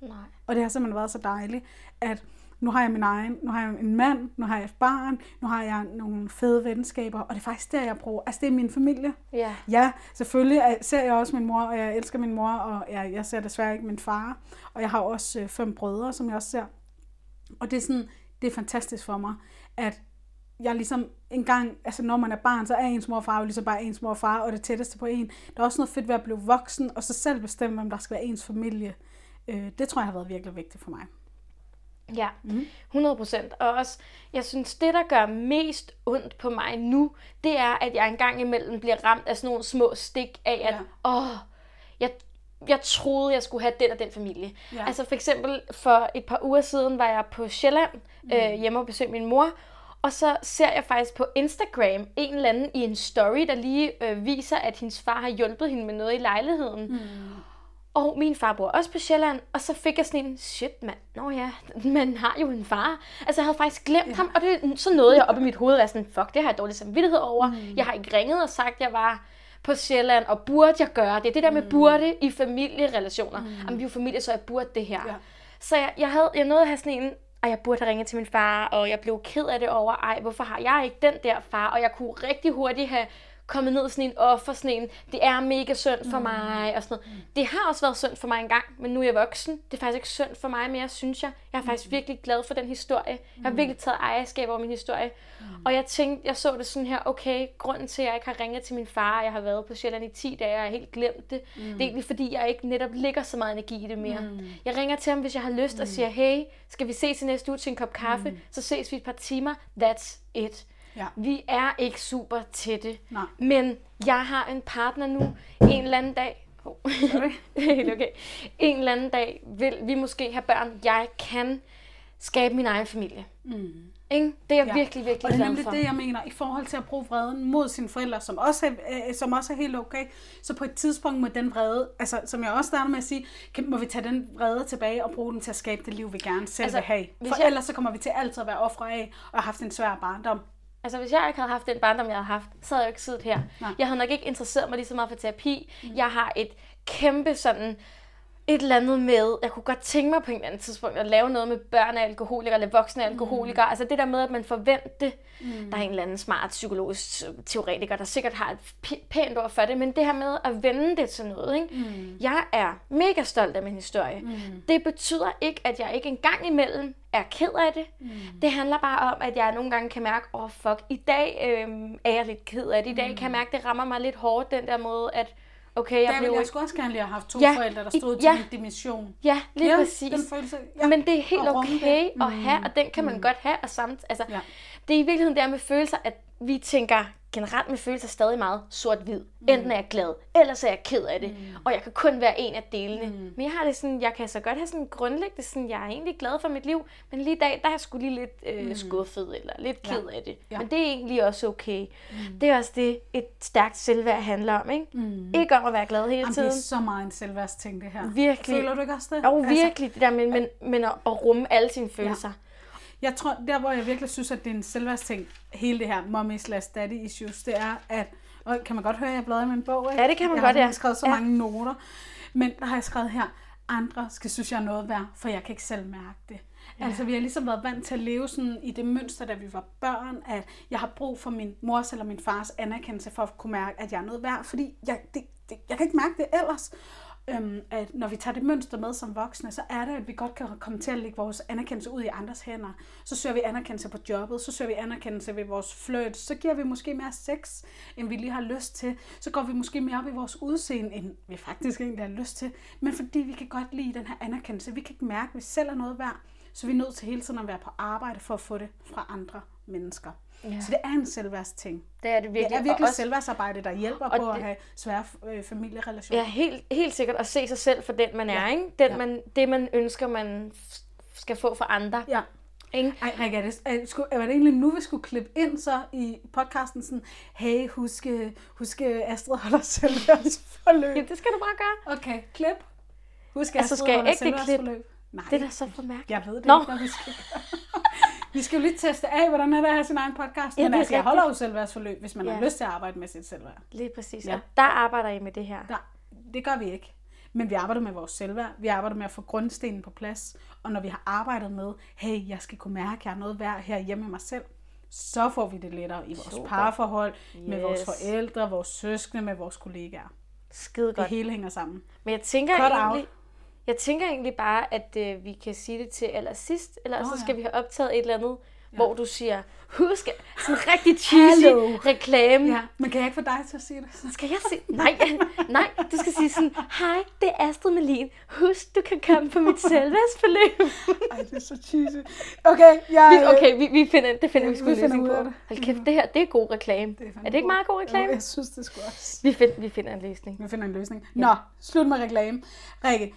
Nej. Og det har simpelthen været så dejligt, at nu har jeg min egen, nu har jeg en mand, nu har jeg et barn, nu har jeg nogle fede venskaber, og det er faktisk der, jeg bruger, altså det er min familie. Ja. Ja, selvfølgelig er- ser jeg også min mor, og jeg elsker min mor, og jeg, jeg ser desværre ikke min far. Og jeg har også øh, fem brødre, som jeg også ser. Og det er sådan, det er fantastisk for mig, at jeg ligesom en gang, altså når man er barn, så er ens mor og far jo ligesom bare ens mor og far, og det tætteste på en. Der er også noget fedt ved at blive voksen, og så selv bestemme, hvem der skal være ens familie. Øh, det tror jeg har været virkelig vigtigt for mig. Ja, 100 procent. Og også, jeg synes, det, der gør mest ondt på mig nu, det er, at jeg engang imellem bliver ramt af sådan nogle små stik af, at Ja. åh, jeg, jeg troede, jeg skulle have den og den familie. Ja. Altså for eksempel, for et par uger siden var jeg på Sjælland, Mm. øh, hjemme og besøgte min mor, og så ser jeg faktisk på Instagram en eller anden i en story, der lige øh, viser, at hendes far har hjulpet hende med noget i lejligheden. Mm. Og min far bor også på Sjælland, og så fik jeg sådan en, shit mand, nå ja, man har jo en far. Altså jeg havde faktisk glemt ja. ham, og det, så nåede jeg op i mit hoved, og sådan, fuck, det har jeg dårlig samvittighed over. Mm. Jeg har ikke ringet og sagt, at jeg var på Sjælland, og burde jeg gøre det? Det der med burde i familierelationer. Mm. Jamen, vi er jo familie, så jeg burde det her. Ja. Så jeg, jeg, havde, jeg nåede at have sådan en, og jeg burde have ringet til min far, og jeg blev ked af det over, ej, hvorfor har jeg ikke den der far? Og jeg kunne rigtig hurtigt have kommet ned i sådan en offer, sådan en, det er mega synd for mig, og sådan noget. Det har også været synd for mig engang, men nu er jeg voksen. Det er faktisk ikke synd for mig mere, synes jeg. Jeg er faktisk virkelig glad for den historie. Jeg har virkelig taget ejerskab over min historie. Og jeg tænkte, jeg så det sådan her, okay, grunden til, at jeg ikke har ringet til min far, og jeg har været på Sjælland i 10 dage, og jeg har helt glemt det, det er egentlig fordi, jeg ikke netop lægger så meget energi i det mere. Jeg ringer til ham, hvis jeg har lyst, og siger, hey, skal vi ses i næste uge til en kop kaffe? Så ses vi et par timer. That's it. Ja. Vi er ikke super tætte. Nej. Men jeg har en partner nu, en eller anden dag. Oh. Sorry. det er helt okay. En eller anden dag vil vi måske have børn. Jeg kan skabe min egen familie. Mm. Ikke? Det er jeg Ja. virkelig, virkelig Og det er glad nemlig for. det, jeg mener, i forhold til at bruge vreden mod sine forældre, som også er, øh, som også er helt okay. Så på et tidspunkt må den vrede, altså som jeg også starter med at sige, kan, må vi tage den vrede tilbage og bruge den til at skabe det liv, vi gerne selv Altså, vil have. For jeg- ellers så kommer vi til altid at være ofre af og have haft en svær barndom. Altså, hvis jeg ikke havde haft den barndom, jeg havde haft, så havde jeg jo ikke siddet her. Nej. Jeg havde nok ikke interesseret mig lige så meget for terapi. Mm. Jeg har et kæmpe sådan et eller andet med, jeg kunne godt tænke mig på en eller anden tidspunkt at lave noget med børn af alkoholikere eller voksne alkoholikere. Mm. Altså det der med, at man forventer. Mm. Der er en eller anden smart psykologisk teoretiker, der sikkert har et pænt ord for det, men det her med at vende det til noget. Ikke? Mm. Jeg er mega stolt af min historie. Mm. Det betyder ikke, at jeg ikke engang imellem er ked af det. Mm. Det handler bare om, at jeg nogle gange kan mærke, åh oh, fuck, i dag øh, er jeg lidt ked af det. I dag mm. kan jeg mærke, at det rammer mig lidt hårdt, den der måde, at okay, jeg Der blev jeg skulle også gerne lige have haft to Ja, forældre, der i- stod ja. til min dimension. Ja, lige ja, præcis. Den følelse, ja. Men det er helt okay det. at have, og den kan man godt have. Og samt, altså, Ja. Det er i virkeligheden der med følelser, at vi tænker generelt med følelser stadig meget sort-hvid. Mm. Enten er jeg glad, eller så er jeg ked af det. Mm. Og jeg kan kun være en af delene. Mm. Men jeg har det sådan, jeg kan så godt have sådan grundlæggende sådan, jeg er egentlig glad for mit liv, men lige i dag, der er jeg sgu lige lidt øh, mm. skuffet, eller lidt ked af det. Ja. Men det er egentlig også okay. Mm. Det er også det, et stærkt selvværd handler om, ikke? Mm. Ikke om at være glad hele Jamen, det tiden. er så meget en selvværdsting, det her. Virkelig. Føler du ikke også det? Jo, virkelig det der med, men, men at, at rumme alle sine følelser. Jeg tror, der hvor jeg virkelig synes, at det er en selvværdsting, hele det her mommy slash daddy issues, det er, at, og kan man godt høre, at jeg bladrer i min bog, ikke? Ja, det kan man jeg godt, har ja. skrevet så Ja. mange noter, men der har jeg skrevet her, andre skal synes, jeg er noget værd, for jeg kan ikke selv mærke det. Ja. Altså, vi har ligesom været vant til at leve sådan i det mønster, da vi var børn, at jeg har brug for min mors eller min fars anerkendelse for at kunne mærke, at jeg er noget værd, fordi jeg, det, det, jeg kan ikke mærke det ellers. Øhm, at når vi tager det mønster med som voksne, så er det, at vi godt kan komme til at lægge vores anerkendelse ud i andres hænder. Så søger vi anerkendelse på jobbet, så søger vi anerkendelse ved vores flirt, så giver vi måske mere sex, end vi lige har lyst til. Så går vi måske mere op i vores udseende, end vi faktisk egentlig har lyst til. Men fordi vi kan godt lide den her anerkendelse, vi kan ikke mærke, at vi selv er noget værd, så vi er nødt til hele tiden at være på arbejde for at få det fra andre mennesker. Ja. Så det er en selvværdsting. Det er det virkelig. Det er Og virkelig også- selvværdsarbejde, der hjælper og på at det- have svære øh, familierelationer. Ja, helt, helt sikkert at se sig selv for den, man er. Ja. Ikke? Den, Ja. man, det, man ønsker, man skal få for andre. ja. Ikke? Ej, Rikke, er det, er, skulle, var det egentlig nu, vi skulle klippe ind så i podcasten sådan, hey, husk, husk Astrid holder selvværdsforløb. Ja, det skal du bare gøre. Okay, klip. Husk, Altså, Astrid skal jeg ægte klip? Nej, Det er da så for mærkeligt. jeg ved det Nå. ikke, hvad vi skal. Vi skal jo lige teste af, hvordan er det at have sin egen podcast. Ja, Men det er altså, jeg holder jo selvværdsforløb, hvis man Ja. har lyst til at arbejde med sit selvværd. Lige præcis. Ja. Og der arbejder I med det her. Der, det gør vi ikke. Men vi arbejder med vores selvværd. Vi arbejder med at få grundstenen på plads. Og når vi har arbejdet med, hey, jeg skal kunne mærke, at jeg er noget værd her hjemme med mig selv, så får vi det lettere i vores Super. parforhold, med vores Yes. forældre, vores søskende, med vores kollegaer. Skide Det godt. hele hænger sammen. Men jeg tænker Cut egentlig... out. Jeg tænker egentlig bare, at øh, vi kan sige det til allersidst, eller Nå, så ja. skal vi have optaget et eller andet ja. hvor du siger, husk, sådan en rigtig cheesy reklame. Ja, men kan jeg ikke få dig til at sige det? Skal jeg sige? Nej, nej, du skal sige sådan, hej, det er Astrid Melin. Husk, du kan komme på mit selvværdsforløb. Ej, det er så cheesy. Okay, jeg... Vi, okay, vi, vi finder, det finder Ja, vi sgu vi en finder løsning ud på. af det. Hold kæft, det her, det er god reklame. Det er Er, er det ikke meget god reklame? Jo, jeg synes, det skulle også. Vi, find, vi finder en løsning. Vi finder en løsning. Nå, slut med reklame. Rikke,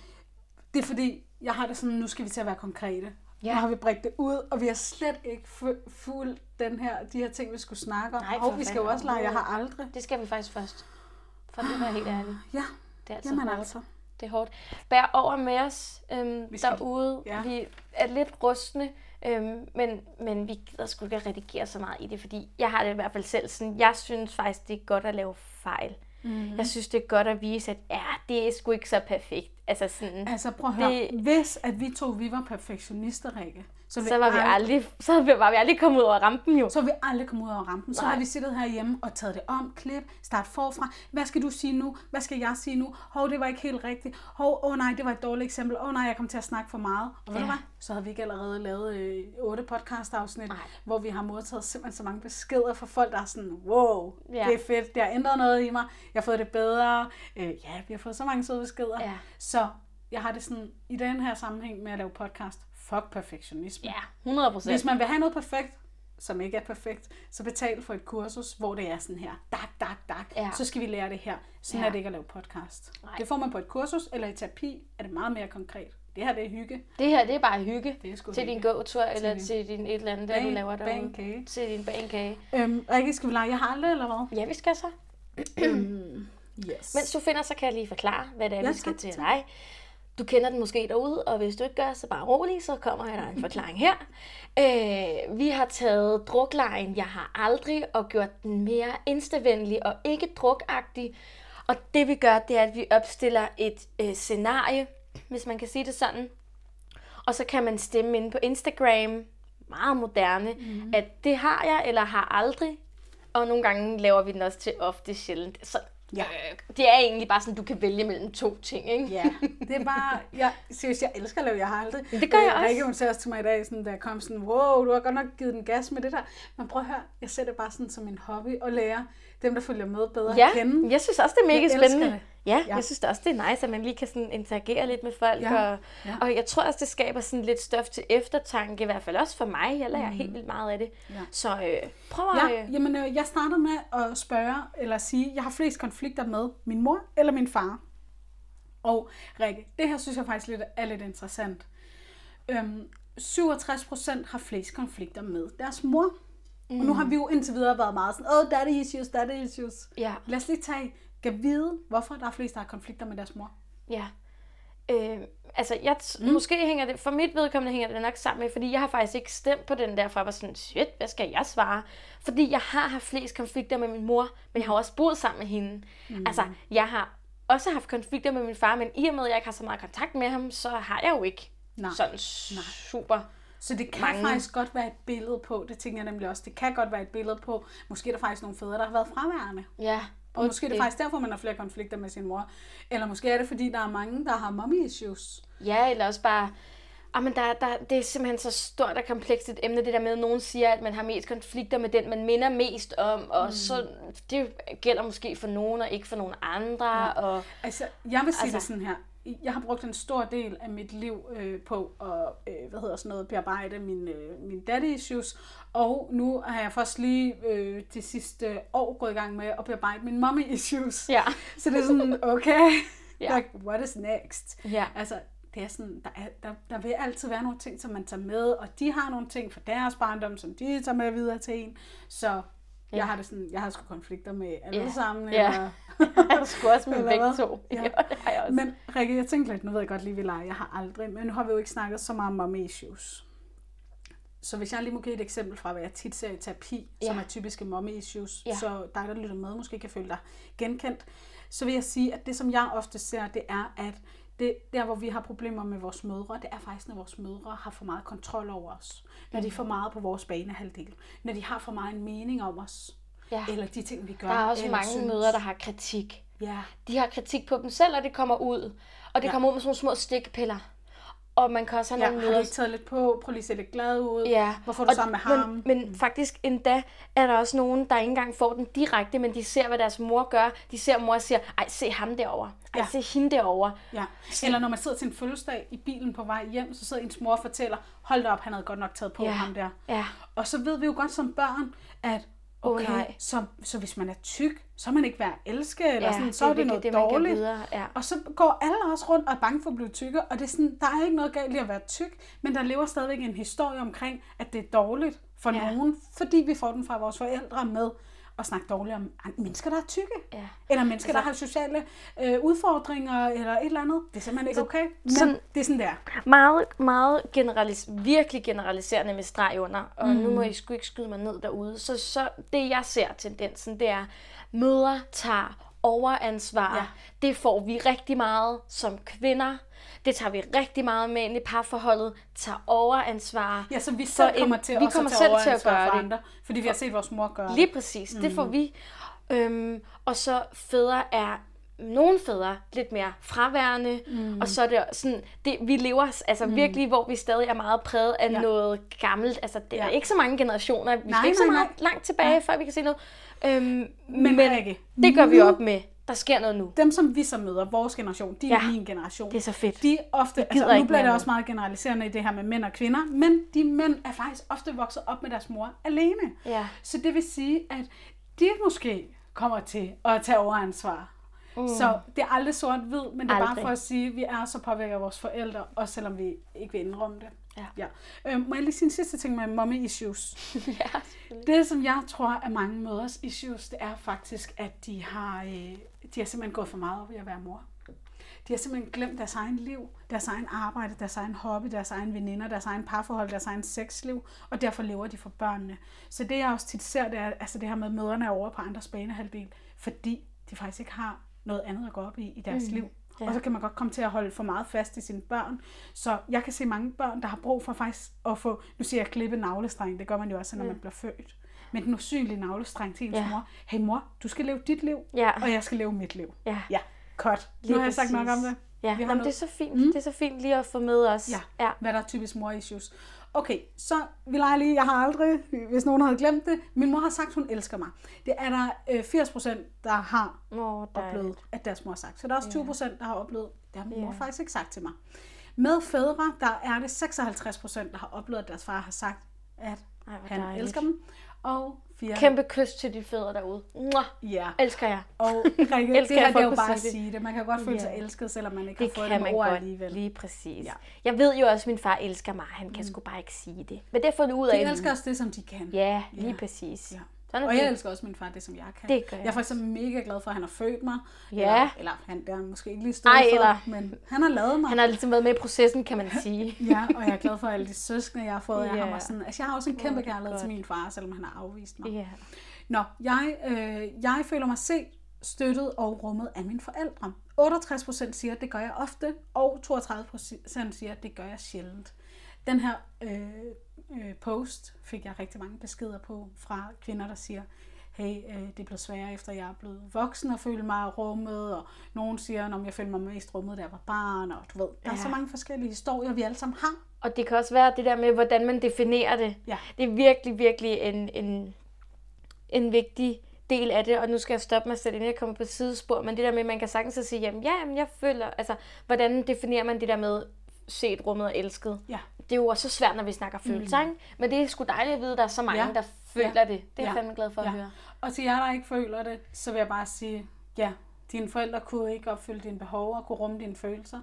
det er fordi, jeg har det sådan, nu skal vi til at være konkrete. Ja. Nu har vi bredt det ud, og vi har slet ikke fu- fuldt den her, de her ting, vi skulle snakke om. Nej, og vi skal jo også lege, jeg har aldrig. Det skal vi faktisk først. For det var helt ærligt. Ja, Det er altså jamen hårdt. altså. Det er hårdt. Bær over med os øhm, Vi skal- derude. ja. Vi er lidt rustne, øhm, men, men vi gider sgu ikke redigere så meget i det, fordi jeg har det i hvert fald selv sådan, jeg synes faktisk, det er godt at lave fejl. Mhm. Mm-hmm. Jeg synes, det er godt at vise, at ja, det er sgu ikke så perfekt. Altså sådan, Altså prøv at høre, det... hvis at vi to, vi var perfektionister, Rikke, så, så var vi aldrig, så var vi aldrig kommet ud over rampen jo. Så vi aldrig komme ud over rampen. Så Nej. har vi siddet herhjemme og taget det om, klip, start forfra. Hvad skal du sige nu? Hvad skal jeg sige nu? Hov, det var ikke helt rigtigt. Hov, åh oh nej, det var et dårligt eksempel. Åh oh nej, jeg kom til at snakke for meget. Og ved Ja. du hvad? Så havde vi ikke allerede lavet øh, otte podcast-afsnit, Nej. hvor vi har modtaget simpelthen så mange beskeder fra folk, der er sådan, wow, Ja. det er fedt, det har ændret noget i mig. Jeg har fået det bedre. Øh, ja, vi har fået så mange søde beskeder. Ja. Så jeg har det sådan, i den her sammenhæng med at lave podcast, fuck perfektionisme. Ja, 100 procent. Hvis man vil have noget perfekt, som ikke er perfekt, så betal for et kursus, hvor det er sådan her, dak, dak, dak, Ja. så skal vi lære det her. Sådan Ja. er det ikke at lave podcast. Nej. Det får man på et kursus, eller i terapi, er det meget mere konkret. Det her, det er hygge. Det her, det er bare hygge. Det er til hygge. din gåtur, eller din- til din et eller andet, der du laver derude. Til din bagkage. Øhm, Rikke, skal vi lege? Jeg har aldrig, eller hvad? Ja, vi skal så. Yes. Mens du finder, så kan jeg lige forklare, hvad det er, Ja, vi skal tak, til dig. Du kender den måske derude, og hvis du ikke gør, så bare rolig, så kommer jeg der en forklaring her. Øh, vi har taget druklejen, jeg har aldrig, og gjort den mere instavenlig og ikke drukagtig. Og det vi gør, det er, at vi opstiller et øh, scenarie, hvis man kan sige det sådan. Og så kan man stemme inde på Instagram, meget moderne, mm. at det har jeg eller har aldrig. Og nogle gange laver vi den også til ofte sjældent. Så Ja. øh, det er egentlig bare sådan, du kan vælge mellem to ting, ikke? Ja, det er bare, jeg, seriøst, jeg elsker at lave, jeg har aldrig. Det gør jeg Øh, også. Rikke, hun sagde også til mig i dag, sådan, da jeg kom sådan, wow, du har godt nok givet den gas med det der. Men prøv at høre, jeg ser det bare sådan som en hobby at lære dem, der følger med bedre Ja, at kende. jeg synes også, det er mega Jeg spændende. det. Ja, Ja. jeg synes det også, det er nice, at man lige kan sådan interagere lidt med folk. Ja, Og, ja. og jeg tror også, det skaber sådan lidt stof til eftertanke, i hvert fald også for mig. Jeg lærer helt vildt meget af det. Mm. Ja. Så øh, prøv at... Ja, jamen, øh, jeg starter med at spørge, eller sige, jeg har flest konflikter med min mor eller min far. Og Rikke, det her synes jeg faktisk lidt, er lidt interessant. Øhm, 67% har flest konflikter med deres mor. Mm. Og nu har vi jo indtil videre været meget sådan, oh, daddy issues, daddy issues. Ja. Lad os lige tage, kan vide, hvorfor der er flest, der har konflikter med deres mor. Ja. Øh, altså, jeg t- mm. måske hænger det, for mit vedkommende hænger det nok sammen med, fordi jeg har faktisk ikke stemt på den der, for jeg var sådan, shit, hvad skal jeg svare? Fordi jeg har haft flest konflikter med min mor, men jeg har også boet sammen med hende. Mm. Altså, jeg har også haft konflikter med min far, men i og med, at jeg ikke har så meget kontakt med ham, så har jeg jo ikke Nej. sådan super... Så det kan. Mange. faktisk godt være et billede på, det tænker jeg nemlig også, det kan godt være et billede på, måske er der faktisk nogle fædre, der har været fraværende. Ja, Og måske er det faktisk derfor, man har flere konflikter med sin mor. Eller måske er det, fordi der er mange, der har mommy issues. Ja, eller også bare... Ah, men der, der, det er simpelthen så stort og komplekst et emne, det der med, at nogen siger, at man har mest konflikter med den, man minder mest om, og mm. så det gælder måske for nogen og ikke for nogen andre. Ja. Og, Altså, jeg vil sige altså, det sådan her. Jeg har brugt en stor del af mit liv øh, på at øh, hvad hedder sådan noget, bearbejde mine, øh, mine daddy issues. Og nu har jeg først lige øh, det sidste år gået i gang med at bearbejde mine mommy issues. ja. Så det er sådan, okay, Ja. like, what is next? Ja. Altså, det er sådan, der, er, der, der vil altid være nogle ting, som man tager med, og de har nogle ting fra deres barndom, som de tager med videre til en. Så jeg Ja. har det sådan, jeg har sgu konflikter med alle Ja. sammen. Ja. Eller, Jeg skulle også med begge to. Ja. Ja. det har jeg også. men Rikke, jeg tænkte lidt, nu ved jeg godt lige, vi leger, jeg har aldrig, men nu har vi jo ikke snakket så meget om mommy issues. Så hvis jeg lige må give et eksempel fra, hvad jeg tit ser i terapi, ja. som er typiske mommy issues, ja. så dig, der lytter med, måske kan føle dig genkendt, så vil jeg sige, at det, som jeg ofte ser, det er, at det, der, hvor vi har problemer med vores mødre, det er faktisk, når vores mødre har for meget kontrol over os. Når de er for meget på vores banehalvdel. Når de har for meget en mening om os. Ja. Eller de ting, vi gør. Der er også mange synes. møder, der har kritik. Ja. De har kritik på dem selv, og det kommer ud. Og det. Ja. kommer ud med sådan nogle små stikpiller. Og man kan også have Ja, nogle har du møder, ikke taget lidt på? Prøv lige at se lidt glad ud. Ja. Hvorfor er du og- sammen med ham? Men, men faktisk endda er der også nogen, der ikke engang får den direkte, men de ser, hvad deres mor gør. De ser mor og siger, ej, se ham derovre. Ej, Ja. se hende derovre. Ja. Eller når man sidder til en fødselsdag i bilen på vej hjem, så sidder ens mor og fortæller, hold da op, han havde godt nok taget på Ja. ham der. Ja. Og så ved vi jo godt som børn, at Okay, nej. så, så hvis man er tyk, så er man ikke værd at elske, eller Ja, sådan, så det er det noget det, dårligt. videre, ja. Og så går alle også rundt og er bange for at blive tykke, og det er sådan, der er ikke noget galt i at være tyk, men der lever stadigvæk en historie omkring, at det er dårligt for Ja. nogen, fordi vi får den fra vores forældre med at snakke dårligt om mennesker, der er tykke. Ja. Eller mennesker, altså, Altså- der har sociale øh, udfordringer, eller et eller andet. Det er simpelthen ikke okay. Men sådan- det er sådan, det er. Meget, meget generalis- virkelig generaliserende med streg under, og mm. nu må I sgu ikke skyde mig ned derude. Så, så det, jeg ser tendensen, det er, mødre tager overansvar. Ja. Det får vi rigtig meget som kvinder. Det tager vi rigtig meget med ind i parforholdet. Tager overansvar. Ja, så vi selv en- kommer til vi kommer at selv til at gøre for det. andre, fordi vi har set vores mor gøre Lige præcis, det får vi. Øhm, og så fædre er nogle fædre lidt mere fraværende, mm. og så er det sådan, det, vi lever altså mm. virkelig, hvor vi stadig er meget præget af Ja. noget gammelt. Altså, det er Ja. ikke så mange generationer. Vi Nej, skal ikke så nej, meget nej. langt tilbage, Ja. før vi kan se noget. Øhm, men Men Rikke, det gør vi op med. Der sker noget nu. Dem, som vi så møder, vores generation, de er Ja. min generation. Det er så fedt. De er ofte, gider altså nu bliver det også meget generaliserende i det her med mænd og kvinder, men de mænd er faktisk ofte vokset op med deres mor alene. Ja. Så det vil sige, at de måske kommer til at tage overansvar. Mm. Så det er aldrig sort-hvid, men det er bare Aldrig. for at sige, at vi er så påvirket af vores forældre, også selvom vi ikke vil indrømme det. Ja. ja. Øh, må jeg lige sige en sidste ting med mommy issues? ja. Det, som jeg tror er mange mødres issues, det er faktisk, at de har, øh, de har simpelthen gået for meget op i at være mor. De har simpelthen glemt deres egen liv, deres egen arbejde, deres egen hobby, deres egen veninder, deres egen parforhold, deres egen sexliv, og derfor lever de for børnene. Så det jeg også tit ser, det er altså det her med, at mødrene er over på andres banehalvdel, fordi de faktisk ikke har noget andet at gå op i i deres mm. liv. Ja. Og så kan man godt komme til at holde for meget fast i sine børn. Så jeg kan se mange børn, der har brug for faktisk at få, nu siger jeg klippe navlestreng, det gør man jo også, når man bliver født. Men den usynlige navlestreng til ens Ja. mor. Hey mor, du skal leve dit liv, Ja. og jeg skal leve mit liv. Ja. Ja, godt. Nu Lige har jeg sagt nok om præcis. det. Ja, Vi har Jamen, det er så fint. Mm. Det er så fint lige at få med os. Ja, ja. hvad der er typisk mor-issues. Okay, så vil jeg lige, jeg har aldrig, hvis nogen havde glemt det, min mor har sagt, hun elsker mig. Det er der øh, 80% der har Åh, oplevet, at deres mor har sagt. Så der er også 20% der har oplevet, det har min mor Ja. faktisk ikke sagt til mig. Med fædre, der er det 56% der har oplevet, at deres far har sagt, at Ej, han dejligt. elsker dem. Og fire, Kæmpe kys til de fædre derude. Mwah. ja. Elsker jeg. Og Rikke, Elsker det her det er jo bare at sige det. Man kan godt føle sig Ja. elsket, selvom man ikke Det har fået det ord godt. alligevel. Lige præcis. Ja. Jeg ved jo også, at min far elsker mig. Han kan sgu bare ikke sige det. Men det har fundet ud af. De elsker også det, som de kan. Ja, lige Ja. præcis. Ja. Sådan er Og jeg det. elsker også min far, det som jeg kan. Det gør jeg jeg er for eksempel mega glad for, at han har født mig. Ja. Eller, eller han der er måske ikke lige stået Ej, for, eller- men han har lavet mig. Han har ligesom været med i processen, kan man sige. Ja, og jeg er glad for alle de søskende, jeg har fået af Ja. ham. Og sådan. Altså, jeg har også en kæmpe det kærlighed til godt. min far, selvom han har afvist mig. Ja. Nå, jeg, øh, jeg føler mig set, støttet og rummet af mine forældre. 68% siger, at det gør jeg ofte, og 32% siger, at det gør jeg sjældent. Den her øh, øh, post fik jeg rigtig mange beskeder på fra kvinder, der siger, hey, øh, det er blevet sværere efter jeg er blevet voksen og føle mig rummet, og nogen siger, om jeg følte mig mest rummet, da jeg var barn, og du ved, der er Ja. så mange forskellige historier, vi alle sammen har. Og det kan også være det der med, hvordan man definerer det. Ja. Det er virkelig, virkelig en, en, en vigtig del af det, og nu skal jeg stoppe mig selv, inden jeg kommer på sidespor, men det der med, at man kan sagtens sige, jamen ja, jamen, jeg føler, altså, hvordan definerer man det der med set, rummet og elsket? Ja. Det er jo også så svært, når vi snakker følelser, ikke? Men det er sgu dejligt at vide, at der er så mange, Ja. der føler det. Det er jeg Ja. fandme glad for at Ja. høre. Og til jer, der ikke føler det, så vil jeg bare sige, ja, dine forældre kunne ikke opfylde dine behov og kunne rumme dine følelser.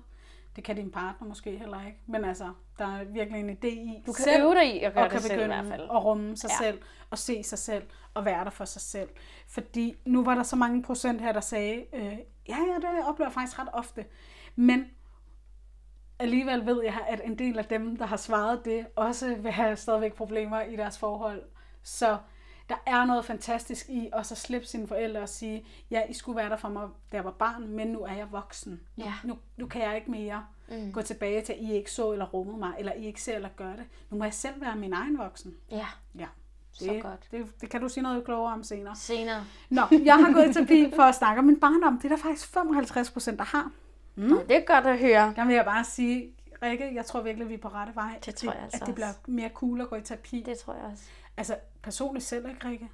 Det kan din partner måske heller ikke. Men altså, der er virkelig en idé i Du kan øve dig i at gøre og kan det selv i begynde hvert fald. at rumme sig Ja. ja. selv, og se sig selv, og være der for sig selv. Fordi nu var der så mange procent her, der sagde, øh, ja, ja, det oplever jeg faktisk ret ofte. Men alligevel ved jeg, at en del af dem, der har svaret det, også vil have stadigvæk problemer i deres forhold. Så der er noget fantastisk i også at slippe sine forældre og sige, ja, I skulle være der for mig, da jeg var barn, men nu er jeg voksen. Nu, Ja. nu, nu kan jeg ikke mere mm. gå tilbage til, at I ikke så eller rummede mig, eller I ikke ser eller gør det. Nu må jeg selv være min egen voksen. Ja, Ja. Så Det, godt. Det, det kan du sige noget klogere om senere. senere. Nå, jeg har gået i terapi for at snakke om min barndom. Det er der faktisk 55 procent, der har. Mm. Og det er godt at høre. Der vil jeg bare sige, Rikke, jeg tror virkelig, vi er på rette vej. Det tror jeg altså At det bliver mere cool at gå i terapi. Det tror jeg også. Altså, personligt selv ikke, Rikke.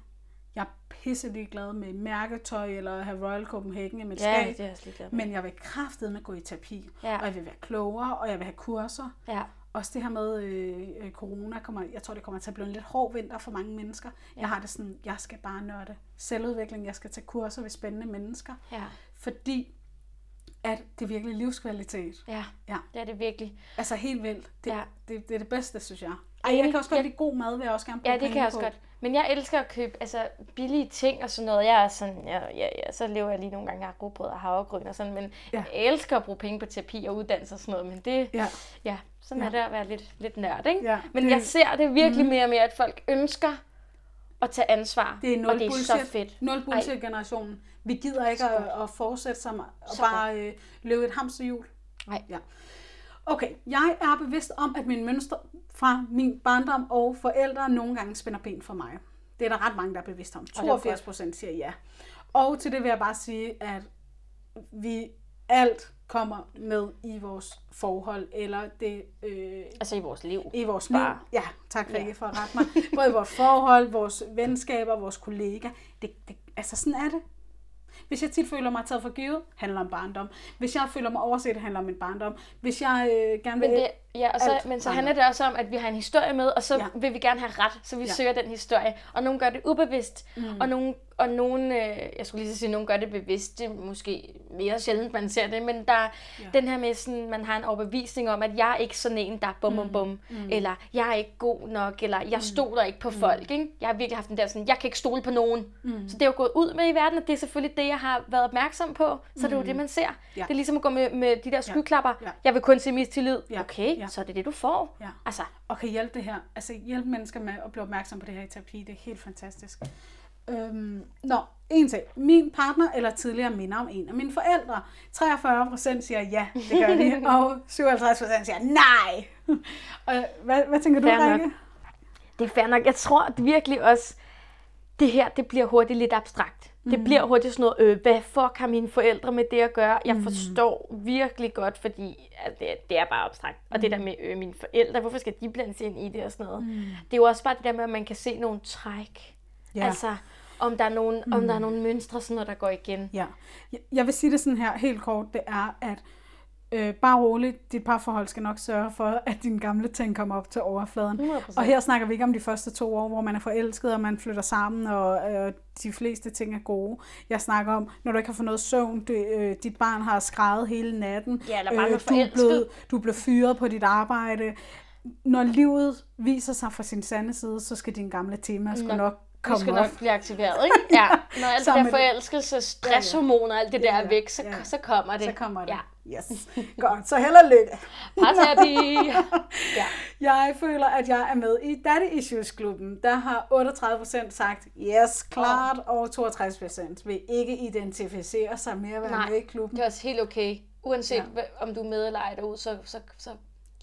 Jeg er pisselig glad med mærketøj eller have Royal Copenhagen i mit Ja, skab. det er jeg også med. Men jeg vil kraftedeme gå i terapi. Ja. Og jeg vil være klogere, og jeg vil have kurser. Ja. Også det her med øh, øh, corona, kommer, jeg tror, det kommer til at blive en lidt hård vinter for mange mennesker. Ja. Jeg har det sådan, jeg skal bare nørde selvudvikling, jeg skal tage kurser ved spændende mennesker. Ja. Fordi at det er virkelig livskvalitet. Ja. Ja. Det er det virkelig. Altså helt vildt. Det, Ja. det, det er det bedste, synes jeg. Ej, jeg kan også godt Ja. lide god mad, vil jeg også gerne bruge Ja, det kan jeg også på. godt. Men jeg elsker at købe altså, billige ting og sådan noget. Jeg er sådan, ja, ja, ja, så lever jeg lige nogle gange af rugbrød og havregryn og sådan, men Ja. jeg elsker at bruge penge på terapi og uddannelse og sådan noget, men det, Ja. ja, sådan Ja. er det at være lidt, lidt nørd, ikke? Ja, men det- jeg ser det virkelig mere og mere, at folk ønsker at tage ansvar, Det er nul og det er bullshit. så fedt. Nul bullshit generationen. Vi gider ikke at, at fortsætte som og bare øh, løbe et hamsterhjul. Nej. Ja. Okay, jeg er bevidst om, at mine mønstre fra min barndom og forældre nogle gange spænder ben for mig. Det er der ret mange, der er bevidst om. er godt. 82 procent siger ja. Og til det vil jeg bare sige, at vi alt kommer med i vores forhold, eller det øh, Altså i vores liv. i vores liv. Bare. Ja, tak Rikke Ja. for at rette mig. Både i vores forhold, vores venskaber, vores kollegaer. Det, det, altså sådan er det. Hvis jeg tit føler mig taget for givet, handler om barndom. Hvis jeg føler mig overset, handler om min barndom. Hvis jeg øh, gerne vil... Men, det, ja, og så, alt men så handler det også om, at vi har en historie med, og så Ja. ja. vil vi gerne have ret, så vi Ja. ja. søger den historie. Og nogle gør det ubevidst, mm. og nogle, og nogle øh, jeg skulle lige så sige, nogle gør det bevidst. Det er måske mere sjældent, man ser det, men der er Ja. den her med, sådan, man har en overbevisning om, at jeg er ikke sådan en, der er bum bum bum, mm. eller jeg er ikke god nok, eller jeg stoler ikke på folk. Ikke? Jeg har virkelig haft den der sådan, jeg kan ikke stole på nogen. Mm. Så det er jo gået ud med i verden, og det er selvfølgelig det, jeg har været opmærksom på. Så det er jo det, man ser. Ja. Det er ligesom at gå med, med de der skyklapper. Ja. Jeg vil kun se mistillid. Ja. Okay, Ja. så er det det, du får. Ja. Altså, Og kan hjælpe det her. Altså hjælpe mennesker med at blive opmærksom på det her i terapi. Det er helt fantastisk. Øhm, nå, en ting. Min partner eller tidligere minder om en af mine forældre. 43 procent siger ja, det gør de. og 57 procent siger nej. og hvad, hvad tænker du, Fair nok. Rikke? det er fair nok. Jeg tror virkelig også, det her, det bliver hurtigt lidt abstrakt. Mm. Det bliver hurtigt sådan noget, øh, hvad fuck har mine forældre med det at gøre? Jeg Mm. forstår virkelig godt, fordi at det, det er bare abstrakt. Og det der med øh, mine forældre, hvorfor skal de blandes ind i det og sådan noget? Mm. Det er jo også bare det der med, at man kan se nogle træk. Ja. Altså, om der er nogle, mm. om der er nogle mønstre, sådan noget, der går igen. Ja. Jeg vil sige det sådan her helt kort, det er, at øh, bare roligt, dit parforhold skal nok sørge for, at dine gamle ting kommer op til overfladen. 100%. Og her snakker vi ikke om de første to år, hvor man er forelsket, og man flytter sammen, og øh, de fleste ting er gode. Jeg snakker om, når du ikke har fået noget søvn, det, øh, dit barn har skrejet hele natten, Ja, eller bare noget du, er blevet, du er blevet fyret på dit arbejde. Når livet viser sig fra sin sande side, så skal dine gamle temaer sgu Nok- komme skal op. nok blive aktiveret, ikke? Ja, når alt det Sammen der det. forelskelse, stresshormoner og alt det Ja, der er væk, så, ja. så kommer det. Så kommer det. Ja. Yes. Godt, så held og lykke. Parterapi. ja. Jeg føler, at jeg er med i Daddy Issues-klubben. Der har 38% sagt yes, klart, og 62% vil ikke identificere sig med at være Nej, med i klubben. Det er også helt okay. Uanset Ja. ja. om du er med eller ej derude, så, så, så,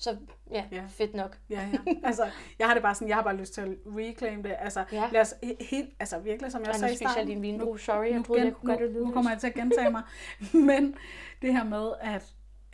så ja, Ja. fedt nok. Ja, ja. Altså, jeg har det bare sådan, jeg har bare lyst til at reclaim det. Altså, Ja. lad os he- helt, altså virkelig, som jeg Ej, nu sagde i jeg starten. lige en vindrue. nu- Sorry, jeg nu, troede, gen, jeg kunne gøre det nu, nu kommer jeg til at gentage mig. Men det her med, at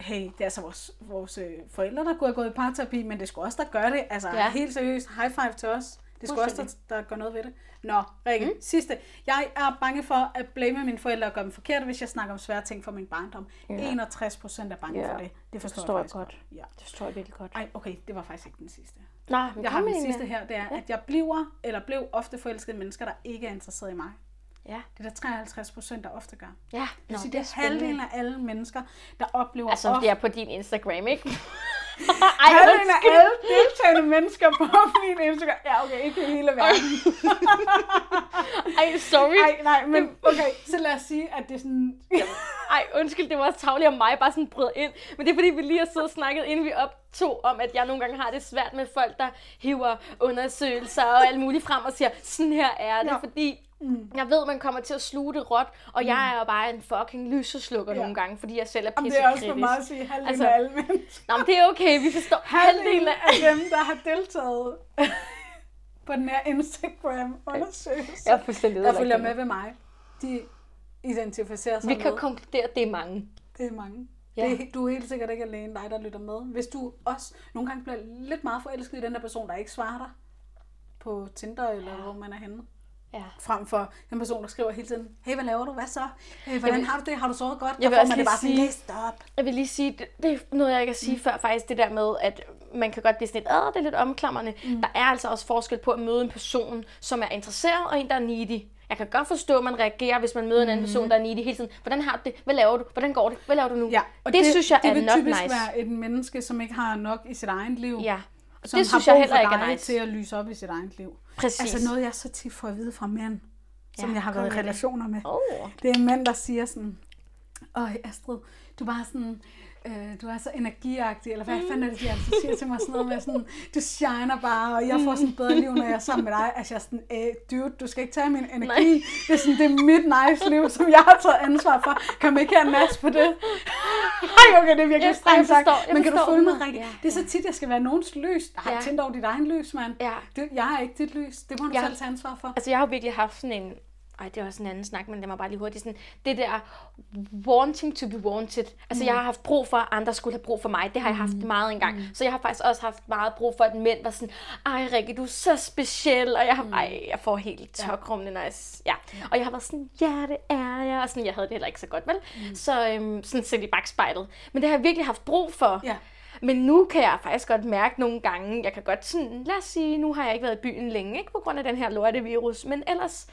hey, det er altså vores, vores øh, forældre, der kunne have gået i parterapi, men det sgu også der gør det. Altså. Ja. helt seriøst, high five til os. Det er også der, der gør noget ved det. Nå, Rikke, mm. sidste. Jeg er bange for at blame mine forældre og gøre dem forkert, hvis jeg snakker om svære ting fra min barndom. Ja. 61 procent er bange Ja. for det. Det forstår, forstår jeg jeg faktisk godt. Ja. Det forstår jeg virkelig godt. Ej, okay, det var faktisk ikke den sidste. Men Jeg har den en sidste her, det er, at jeg bliver, eller blev ofte forelsket i mennesker, der ikke er interesseret i mig. Ja, Det er der 53 procent, der ofte gør. ja. Nå, det, det er er halvdelen af alle mennesker, der oplever Altså, ofte... det er på din Instagram, ikke? halvdelen af undskyld. alle deltagende mennesker på min Instagram. Ja, okay, ikke hele verden. Ej, sorry. Nej, nej, men okay, så lad os sige, at det er sådan... Ej, undskyld, det var også tavligt om mig, bare sådan bryde ind. Men det er fordi, vi lige har siddet og snakket, inden vi optog, om at jeg nogle gange har det svært med folk, der hiver undersøgelser og alt muligt frem og siger, sådan her er det, ja. fordi mm. jeg ved, man kommer til at sluge det råt, og jeg er jo bare en fucking lyseslukker Ja. nogle gange, fordi jeg selv er Jamen, det pissekritisk. er også for meget at sige halvdelen Altså, af alle mennesker. Nå, men det er okay, vi forstår Halvdelen af dem, der har deltaget på den her Instagram-undersøgelse, Jeg er fuldstændig der følger med ved mig, de identificerer sig Vi kan med. konkludere, at det er mange. Det er mange. Ja. Det, er- du er helt sikkert ikke alene dig, der lytter med. Hvis du også nogle gange bliver lidt meget forelsket i den der person, der ikke svarer dig på Tinder, eller ja. hvor man er henne. Ja. Frem for den person, der skriver hele tiden, hey, hvad laver du? Hvad så? Hey, hvordan vil- har du det? Har du sovet godt? Jeg vil også man det lige bare sådan, sige- "Læs det op. Jeg vil lige sige, det, det er noget, jeg ikke kan sige mm. før faktisk, det der med, at man kan godt blive sådan lidt, Åh, det er lidt omklamrende. Mm. Der er altså også forskel på at møde en person, som er interesseret, og en, der er needy. Jeg kan godt forstå, at man reagerer, hvis man møder en anden person, der er needy hele tiden. Hvordan har du det? Hvad laver du? Hvordan går det? Hvad laver du nu? Ja, og det, det, synes jeg det er vil not typisk nice. være et menneske, som ikke har nok i sit eget liv. Ja, og som det synes har jeg brug heller ikke er nice. til at lyse op i sit eget liv. Præcis. Altså noget, jeg så tit får at vide fra mænd, som Ja, jeg har været i relationer med. Oh. Det er mænd, der siger sådan, Øj Astrid, du bare sådan, øh, du er så energiagtig, eller hvad fanden er det, de altid siger til mig, sådan noget med sådan, du shiner bare, og jeg får sådan et bedre liv, når jeg er sammen med dig. Altså jeg er sådan, øh, dude, du skal ikke tage min energi. Nej. Det er sådan, det er mit nice liv, som jeg har taget ansvar for. Kan man ikke have en nas på det? Ej, okay, det er virkelig strengt sagt. Men kan du følge mig. Rikke? Ja, Det er så tit, jeg skal være nogens lys. Har Ja. tændt over dit egen lys, mand. Ja. Det, jeg er ikke dit lys. Det må du Ja. selv tage ansvar for. Altså, jeg har virkelig haft sådan en... Ej, det er også en anden snak, men det var bare lige hurtigt. Sådan, det der wanting to be wanted. Altså, mm. jeg har haft brug for, at andre skulle have brug for mig. Det har jeg haft meget engang. Mm. Så jeg har faktisk også haft meget brug for, at mænd var sådan, ej Rikke, du er så speciel. Og jeg har, ej, jeg får helt tokrummende, når jeg... s- Ja. Og jeg har været sådan, ja, det er jeg. Og sådan, jeg havde det heller ikke så godt, vel? Mm. Så øhm, sådan set i bagspejlet. Men det har jeg virkelig haft brug for. Ja. Men nu kan jeg faktisk godt mærke nogle gange, jeg kan godt sådan, lad os sige, nu har jeg ikke været i byen længe, ikke på grund af den her lortevirus, men ellers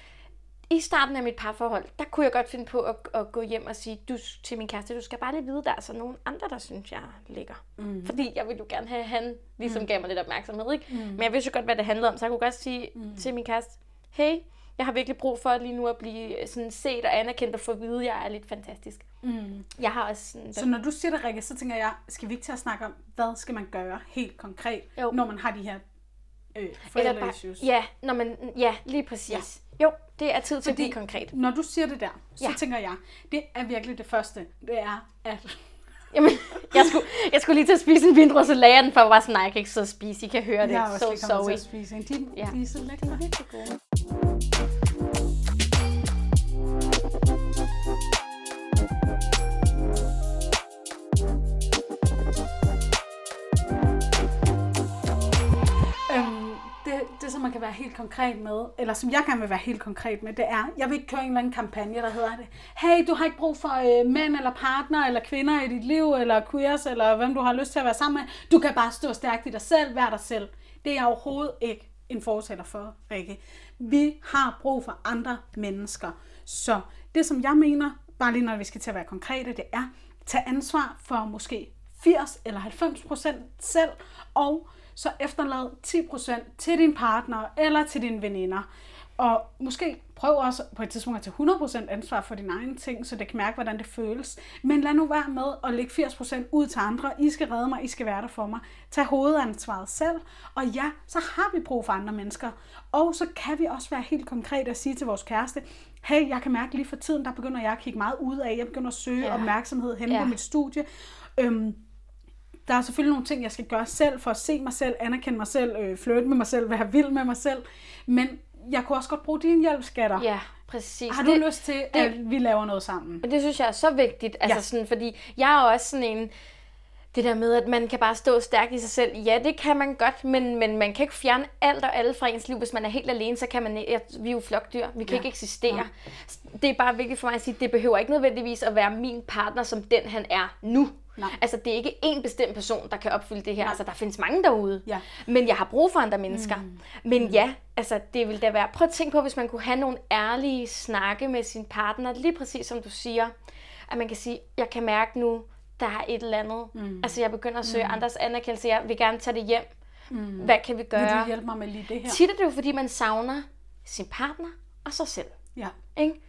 i starten af mit parforhold, der kunne jeg godt finde på at, at gå hjem og sige du, til min kæreste, du skal bare lige vide, der er så nogle andre, der synes, jeg ligger. Mm. Fordi jeg ville jo gerne have, at han ligesom mm. gav mig lidt opmærksomhed, ikke? Mm. Men jeg vidste jo godt, hvad det handlede om, så jeg kunne godt sige mm. til min kæreste, hey, jeg har virkelig brug for lige nu at blive sådan set og anerkendt og få at vide, at jeg er lidt fantastisk. Mm. Jeg har også sådan... Så når du siger det, Rikke, så tænker jeg, skal vi ikke til at snakke om, hvad skal man gøre helt konkret, Jo. når man har de her øh, forældre issues? ja, når man, ja, lige præcis. Ja. Jo, det er tid til at blive konkret. Når du siger det der, så Ja. tænker jeg, det er virkelig det første, det er, at Jamen, jeg skulle, jeg skulle lige til at spise en vindrue, så lagde jeg den for, var sådan, nej, jeg kan ikke og spise, I kan høre det. jeg er også so kommet til sorry. at spise en. De, Ja. de er så lækre. Rigtig gode. Det, som man kan være helt konkret med, eller som jeg gerne vil være helt konkret med, det er, jeg vil ikke køre en eller anden kampagne, der hedder det, hey, du har ikke brug for øh, mænd eller partner eller kvinder i dit liv, eller queers, eller hvem du har lyst til at være sammen med. Du kan bare stå stærkt i dig selv, vær dig selv. Det er jeg overhovedet ikke en fortaler for, Rikke. Vi har brug for andre mennesker. Så det, som jeg mener, bare lige når vi skal til at være konkrete, det er, tage ansvar for måske 80 eller 90 procent selv, og så efterlad 10 procent til din partner eller til dine veninder. Og måske prøv også på et tidspunkt at tage 100% ansvar for dine egne ting, så det kan mærke, hvordan det føles. Men lad nu være med at lægge 80% ud til andre. I skal redde mig, I skal være der for mig. Tag hovedansvaret selv. Og ja, så har vi brug for andre mennesker. Og så kan vi også være helt konkrete og sige til vores kæreste, hey, jeg kan mærke lige for tiden, der begynder jeg at kigge meget ud af. Jeg begynder at søge Ja. opmærksomhed hen ja. på mit studie. Øhm, der er selvfølgelig nogle ting, jeg skal gøre selv, for at se mig selv, anerkende mig selv, øh, flirte med mig selv, være vild med mig selv. Men jeg kunne også godt bruge din hjælp, skatter. Ja, præcis. Har du det, lyst til, at vi laver noget sammen? Og det synes jeg er så vigtigt, altså Ja. sådan, fordi jeg er også sådan en, det der med, at man kan bare stå stærkt i sig selv. Ja, det kan man godt, men, men man kan ikke fjerne alt og alle fra ens liv. Hvis man er helt alene, så kan man ja, vi er jo flokdyr, vi kan Ja. ikke eksistere. Det er bare vigtigt for mig at sige, det behøver ikke nødvendigvis at være min partner, som den han er nu. Nej. Altså, det er ikke én bestemt person, der kan opfylde det her. Altså, der findes mange derude. Ja. Men jeg har brug for andre mennesker. Mm. Men ja, altså, det vil da være... Prøv at tænke på, hvis man kunne have nogle ærlige snakke med sin partner, lige præcis som du siger. At man kan sige, jeg kan mærke nu, der er et eller andet. Mm. Altså, jeg begynder at søge mm. andres anerkendelse. Jeg vil gerne tage det hjem. Mm. Hvad kan vi Vil gøre? du hjælpe mig med lige det her? Tit er det jo, fordi man savner sin partner og sig selv. Ja. Ikke?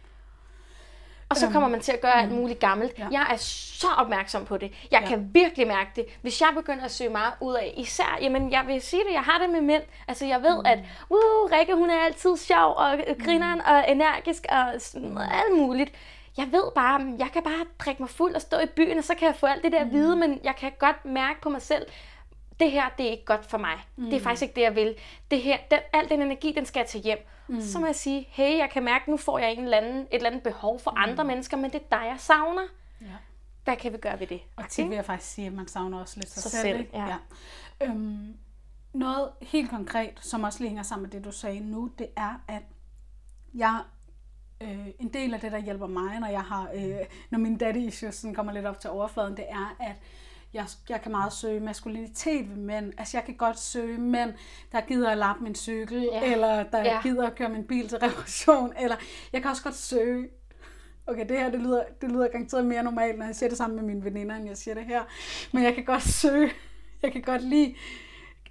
Og så kommer man til at gøre alt muligt gammelt. Ja. Jeg er så opmærksom på det. Jeg Ja. kan virkelig mærke det. Hvis jeg begynder at søge meget ud af, især, jamen jeg vil sige det, jeg har det med mænd. Altså jeg ved, at uh, Rikke, hun er altid sjov og grineren og energisk og sådan, alt muligt. Jeg ved bare, mm, jeg kan bare drikke mig fuld og stå i byen, og så kan jeg få alt det der at vide, men jeg kan godt mærke på mig selv, det her, det er ikke godt for mig. Mm. Det er faktisk ikke det, jeg vil. Det her, den, al den energi, den skal jeg tage hjem. Mm. Så må jeg sige, hey, jeg kan mærke, nu får jeg en eller anden, et eller andet behov for mm. andre mennesker, men det er dig, jeg savner. ja. hvad kan vi gøre ved det? Og tit vil jeg faktisk sige, at man savner også lidt sig, Sig selv. selv, ikke? ja. Øhm, noget helt konkret, som også lige hænger sammen med det, du sagde nu, det er, at jeg øh, en del af det, der hjælper mig, når jeg har, øh, når min daddy issues sådan kommer lidt op til overfladen, det er, at jeg, jeg kan meget søge maskulinitet ved mænd. Altså, jeg kan godt søge mænd, der gider at lappe min cykel, Ja. eller der ja. gider at køre min bil til reparation, eller jeg kan også godt søge Okay, det her det lyder, det lyder garanteret mere normalt, når jeg siger det sammen med mine veninder, end jeg siger det her. Men jeg kan godt søge, jeg kan godt lide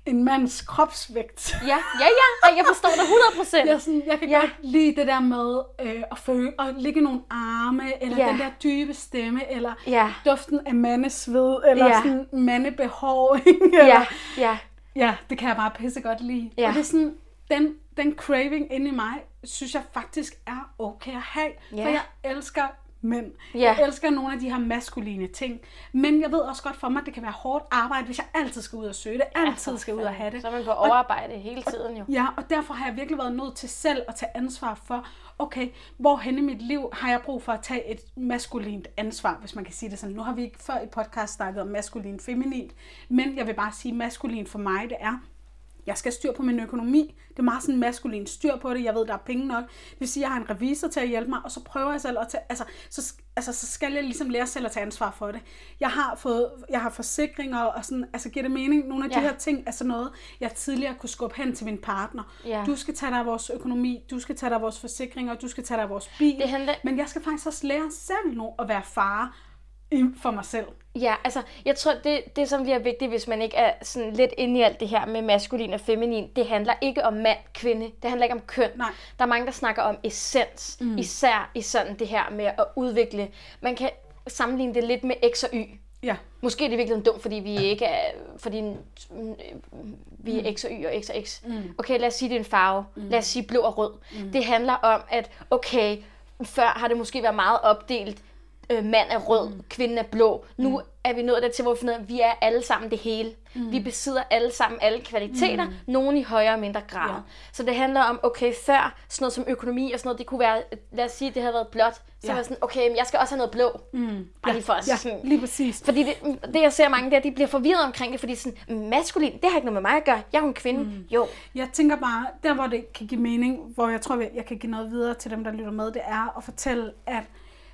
en mands kropsvægt. Ja, ja, ja. Ej, jeg forstår dig 100 procent. Jeg, sådan, jeg kan Ja. godt lide det der med øh, at føle, at ligge nogle arme, eller Ja. den der dybe stemme, eller Ja. duften af mandesved, eller Ja. sådan mandebehåring. Eller, Ja, ja. ja, det kan jeg bare pisse godt lide. Ja. Og det er sådan, den, den craving inde i mig, synes jeg faktisk er okay at have. Ja. For jeg elsker mænd. Ja. Jeg elsker nogle af de her maskuline ting. Men jeg ved også godt for mig, at det kan være hårdt arbejde, hvis jeg altid skal ud og søge det. Altid skal ud og have det. Så man på overarbejde hele tiden jo. Ja, og derfor har jeg virkelig været nødt til selv at tage ansvar for, okay, hvor hen i mit liv har jeg brug for at tage et maskulint ansvar, hvis man kan sige det sådan. Nu har vi ikke før i podcast snakket om maskulin feminint, men jeg vil bare sige, maskulin for mig, det er, jeg skal have styr på min økonomi. Det er meget sådan maskulin styr på det. Jeg ved, der er penge nok. Det vil sige, at jeg har en revisor til at hjælpe mig, og så prøver jeg selv at tage, altså, så, altså, så skal jeg ligesom lære selv at tage ansvar for det. Jeg har fået, jeg har forsikringer, og sådan, altså giver det mening? Nogle af de Ja. her ting er sådan noget, jeg tidligere kunne skubbe hen til min partner. Ja. Du skal tage dig af vores økonomi, du skal tage dig af vores forsikringer, du skal tage dig af vores bil. Det handler- Men jeg skal faktisk også lære selv nu at være far for mig selv. Ja, altså, jeg tror, det, det som bliver vigtigt, hvis man ikke er sådan lidt inde i alt det her med maskulin og feminin, det handler ikke om mand, kvinde, det handler ikke om køn. Nej. Der er mange, der snakker om essens, mm. især i sådan det her med at udvikle. Man kan sammenligne det lidt med X og Y. Ja. Måske er det virkelig dumt, fordi vi ikke er, fordi mm, vi er X og Y og X og X. Mm. Okay, lad os sige, det er en farve. Mm. Lad os sige blå og rød. Mm. Det handler om, at okay, før har det måske været meget opdelt. Øh, mand er rød, mm. kvinden er blå. Nu mm. er vi nået dertil, hvor vi finder, at vi er alle sammen det hele. Mm. Vi besidder alle sammen alle kvaliteter, mm. nogen i højere og mindre grad. Ja. Så det handler om, okay, før sådan noget som økonomi og sådan noget, det kunne være, lad os sige, det havde været blåt. Så Ja. var sådan, okay, men jeg skal også have noget blå. Mm. Bare lige for at Ja, sådan, lige præcis. fordi det, det, jeg ser mange der, de bliver forvirret omkring det, fordi sådan, maskulin, det har ikke noget med mig at gøre. Jeg er jo en kvinde. Mm. Jo. Jeg tænker bare, der hvor det kan give mening, hvor jeg tror, jeg kan give noget videre til dem, der lytter med, det er at fortælle, at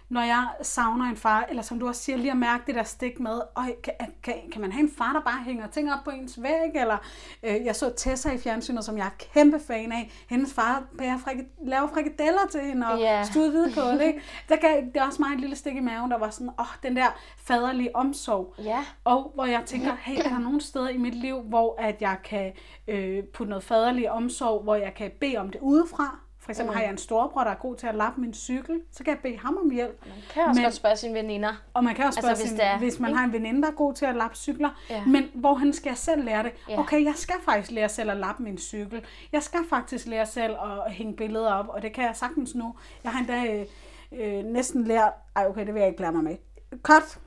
når jeg savner en far, eller som du også siger, lige at mærke det der stik med, øj, kan, kan, kan man have en far, der bare hænger ting op på ens væg, eller øh, jeg så Tessa i fjernsynet, som jeg er kæmpe fan af, hendes far bager frikad- laver frikadeller til hende, og yeah. stuet hvidkål, ikke? Der gav det også mig et lille stik i maven, der var sådan, åh, den der faderlige omsorg. Ja. Og hvor jeg tænker, hey, er der nogle steder i mit liv, hvor at jeg kan øh, putte noget faderlig omsorg, hvor jeg kan bede om det udefra? For eksempel mm. har jeg en storebror, der er god til at lappe min cykel, så kan jeg bede ham om hjælp. Man kan også Men- godt spørge sine veninder. Og man kan også spørge, Altså, altså, hvis er- hvis man har en veninde, der er god til at lappe cykler. Ja. Men hvorhen skal jeg selv lære det? Ja. Okay, jeg skal faktisk lære selv at lappe min cykel. Jeg skal faktisk lære selv at hænge billeder op, og det kan jeg sagtens nu. Jeg har endda øh, øh, næsten lært... Ej, okay, det vil jeg ikke lære mig med. Cut!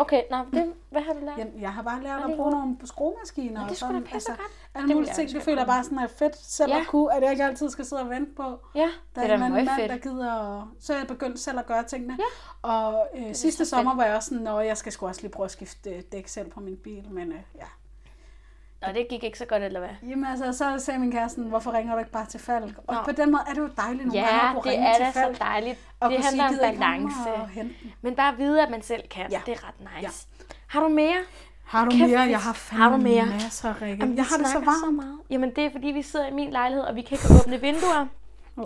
Okay, nå, det, hvad har du lært? Jeg, jeg har bare lært at bruge nogle skruemaskiner. Nå, det og skulle da sådan, pisse godt. Alle mulige ting, det jeg føler jeg bare sådan er fedt selv Ja. at kunne, at jeg ikke altid skal sidde og vente på. Ja, Der det er er da mand, fedt. der gider... at- Så er jeg begyndt selv at gøre tingene. Ja. Og øh, sidste sommer var jeg også sådan, at jeg skal sgu også lige prøve at skifte øh, dæk selv på min bil. Men øh, ja. Nå, det gik ikke så godt, eller hvad? Jamen altså, så sagde min kæreste, hvorfor ringer du ikke bare til Falk? Og Nå. på den måde er det jo dejligt nogle gange Ja, at kunne det ringe er til da så Falk. dejligt. Og det handler om sige, "Gider I komme balance. og hente den?" Men bare vide, at man selv kan, Ja. det er ret nice. Har du mere? Har du Kæft, mere? Jeg har fandme har du mere? masser, Rikke. Jamen, jeg har det så varmt. meget. Jamen, det er fordi, vi sidder i min lejlighed, og vi kan ikke åbne vinduer.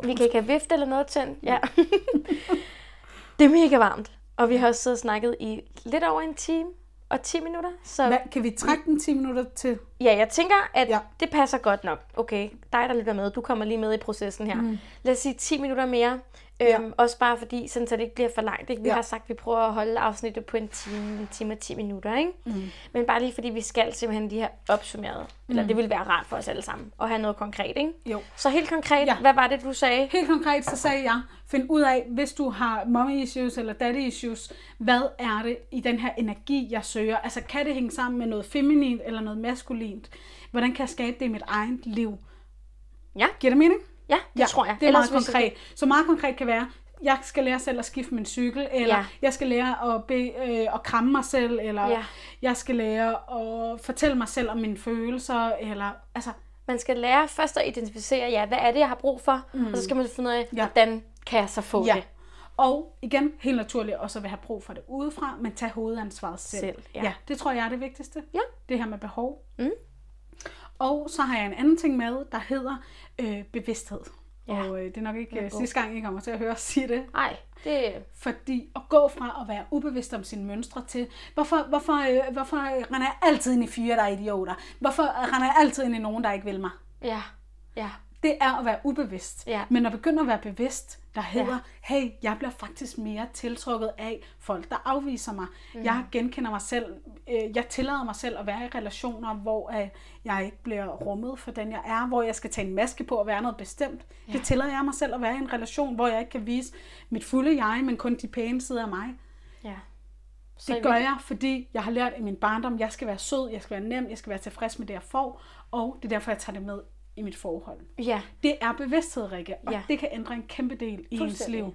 Vi kan ikke have vifte eller noget tændt. Ja. det er mega varmt. Og vi har også siddet og snakket i lidt over en time og 10 minutter. Så Hvad, kan vi trække den 10 minutter til? ja, jeg tænker, at Ja. det passer godt nok. Okay, dig der lytter med, du kommer lige med i processen her. Mm. Lad os sige 10 minutter mere. Ja. Øhm, Også bare fordi, sådan, så det ikke bliver for langt. Ikke? Vi Ja. har sagt, at vi prøver at holde afsnittet på en time, en time og 10 minutter. Ikke? Mm. Men bare lige fordi, vi skal simpelthen lige have opsummeret. Mm. Eller det vil være rart for os alle sammen. At have noget konkret. Ikke? Jo. Så helt konkret, ja. hvad var det, du sagde? Helt konkret, så sagde jeg, find ud af, hvis du har mommy issues eller daddy issues, hvad er det i den her energi, jeg søger? Altså, kan det hænge sammen med noget feminint eller noget maskulint? Hvordan kan jeg skabe det i mit eget liv? Ja, Giver det mening? Ja det tror jeg. Det er meget Ellers hvis- konkret. Så meget konkret kan være, jeg skal lære selv at skifte min cykel, eller Ja. jeg skal lære at, be, øh, at kramme mig selv, eller Ja. jeg skal lære at fortælle mig selv om mine følelser, eller altså, Man skal lære først at identificere, ja, hvad er det, jeg har brug for, mm. og så skal man finde ud af, Ja. hvordan kan jeg så få ja. det. Og igen, helt naturligt også at have brug for det udefra, men tage hovedansvaret selv. Selv, ja. ja. det tror jeg er det vigtigste. Ja. Det her med behov. Mm. Og så har jeg en anden ting med, der hedder øh, bevidsthed. Ja. Og øh, det er nok ikke Ja, øh, sidste gang, I kommer til at høre sige det. Nej, det Fordi at gå fra at være ubevidst om sine mønstre til, hvorfor, hvorfor, øh, hvorfor render jeg altid ind i fyre, der er idioter? Hvorfor render jeg altid ind i nogen, der ikke vil mig? ja, ja, Det er at være ubevidst. Ja. Men at begynde at være bevidst, der hedder, ja. hey, jeg bliver faktisk mere tiltrukket af folk, der afviser mig. Mm. Jeg genkender mig selv. Øh, jeg tillader mig selv at være i relationer, hvor øh, jeg ikke bliver rummet for den, jeg er. Hvor jeg skal tage en maske på og være noget bestemt. Ja. Det tillader jeg mig selv at være i en relation, hvor jeg ikke kan vise mit fulde jeg, men kun de pæne sider af mig. ja. Så Det gør jeg, fordi jeg har lært i min barndom, jeg skal være sød, jeg skal være nem, jeg skal være tilfreds med det, jeg får. Og det er derfor, jeg tager det med i mit forhold. Ja, Det er bevidsthed, Rikke, og ja. Det kan ændre en kæmpe del i ens liv.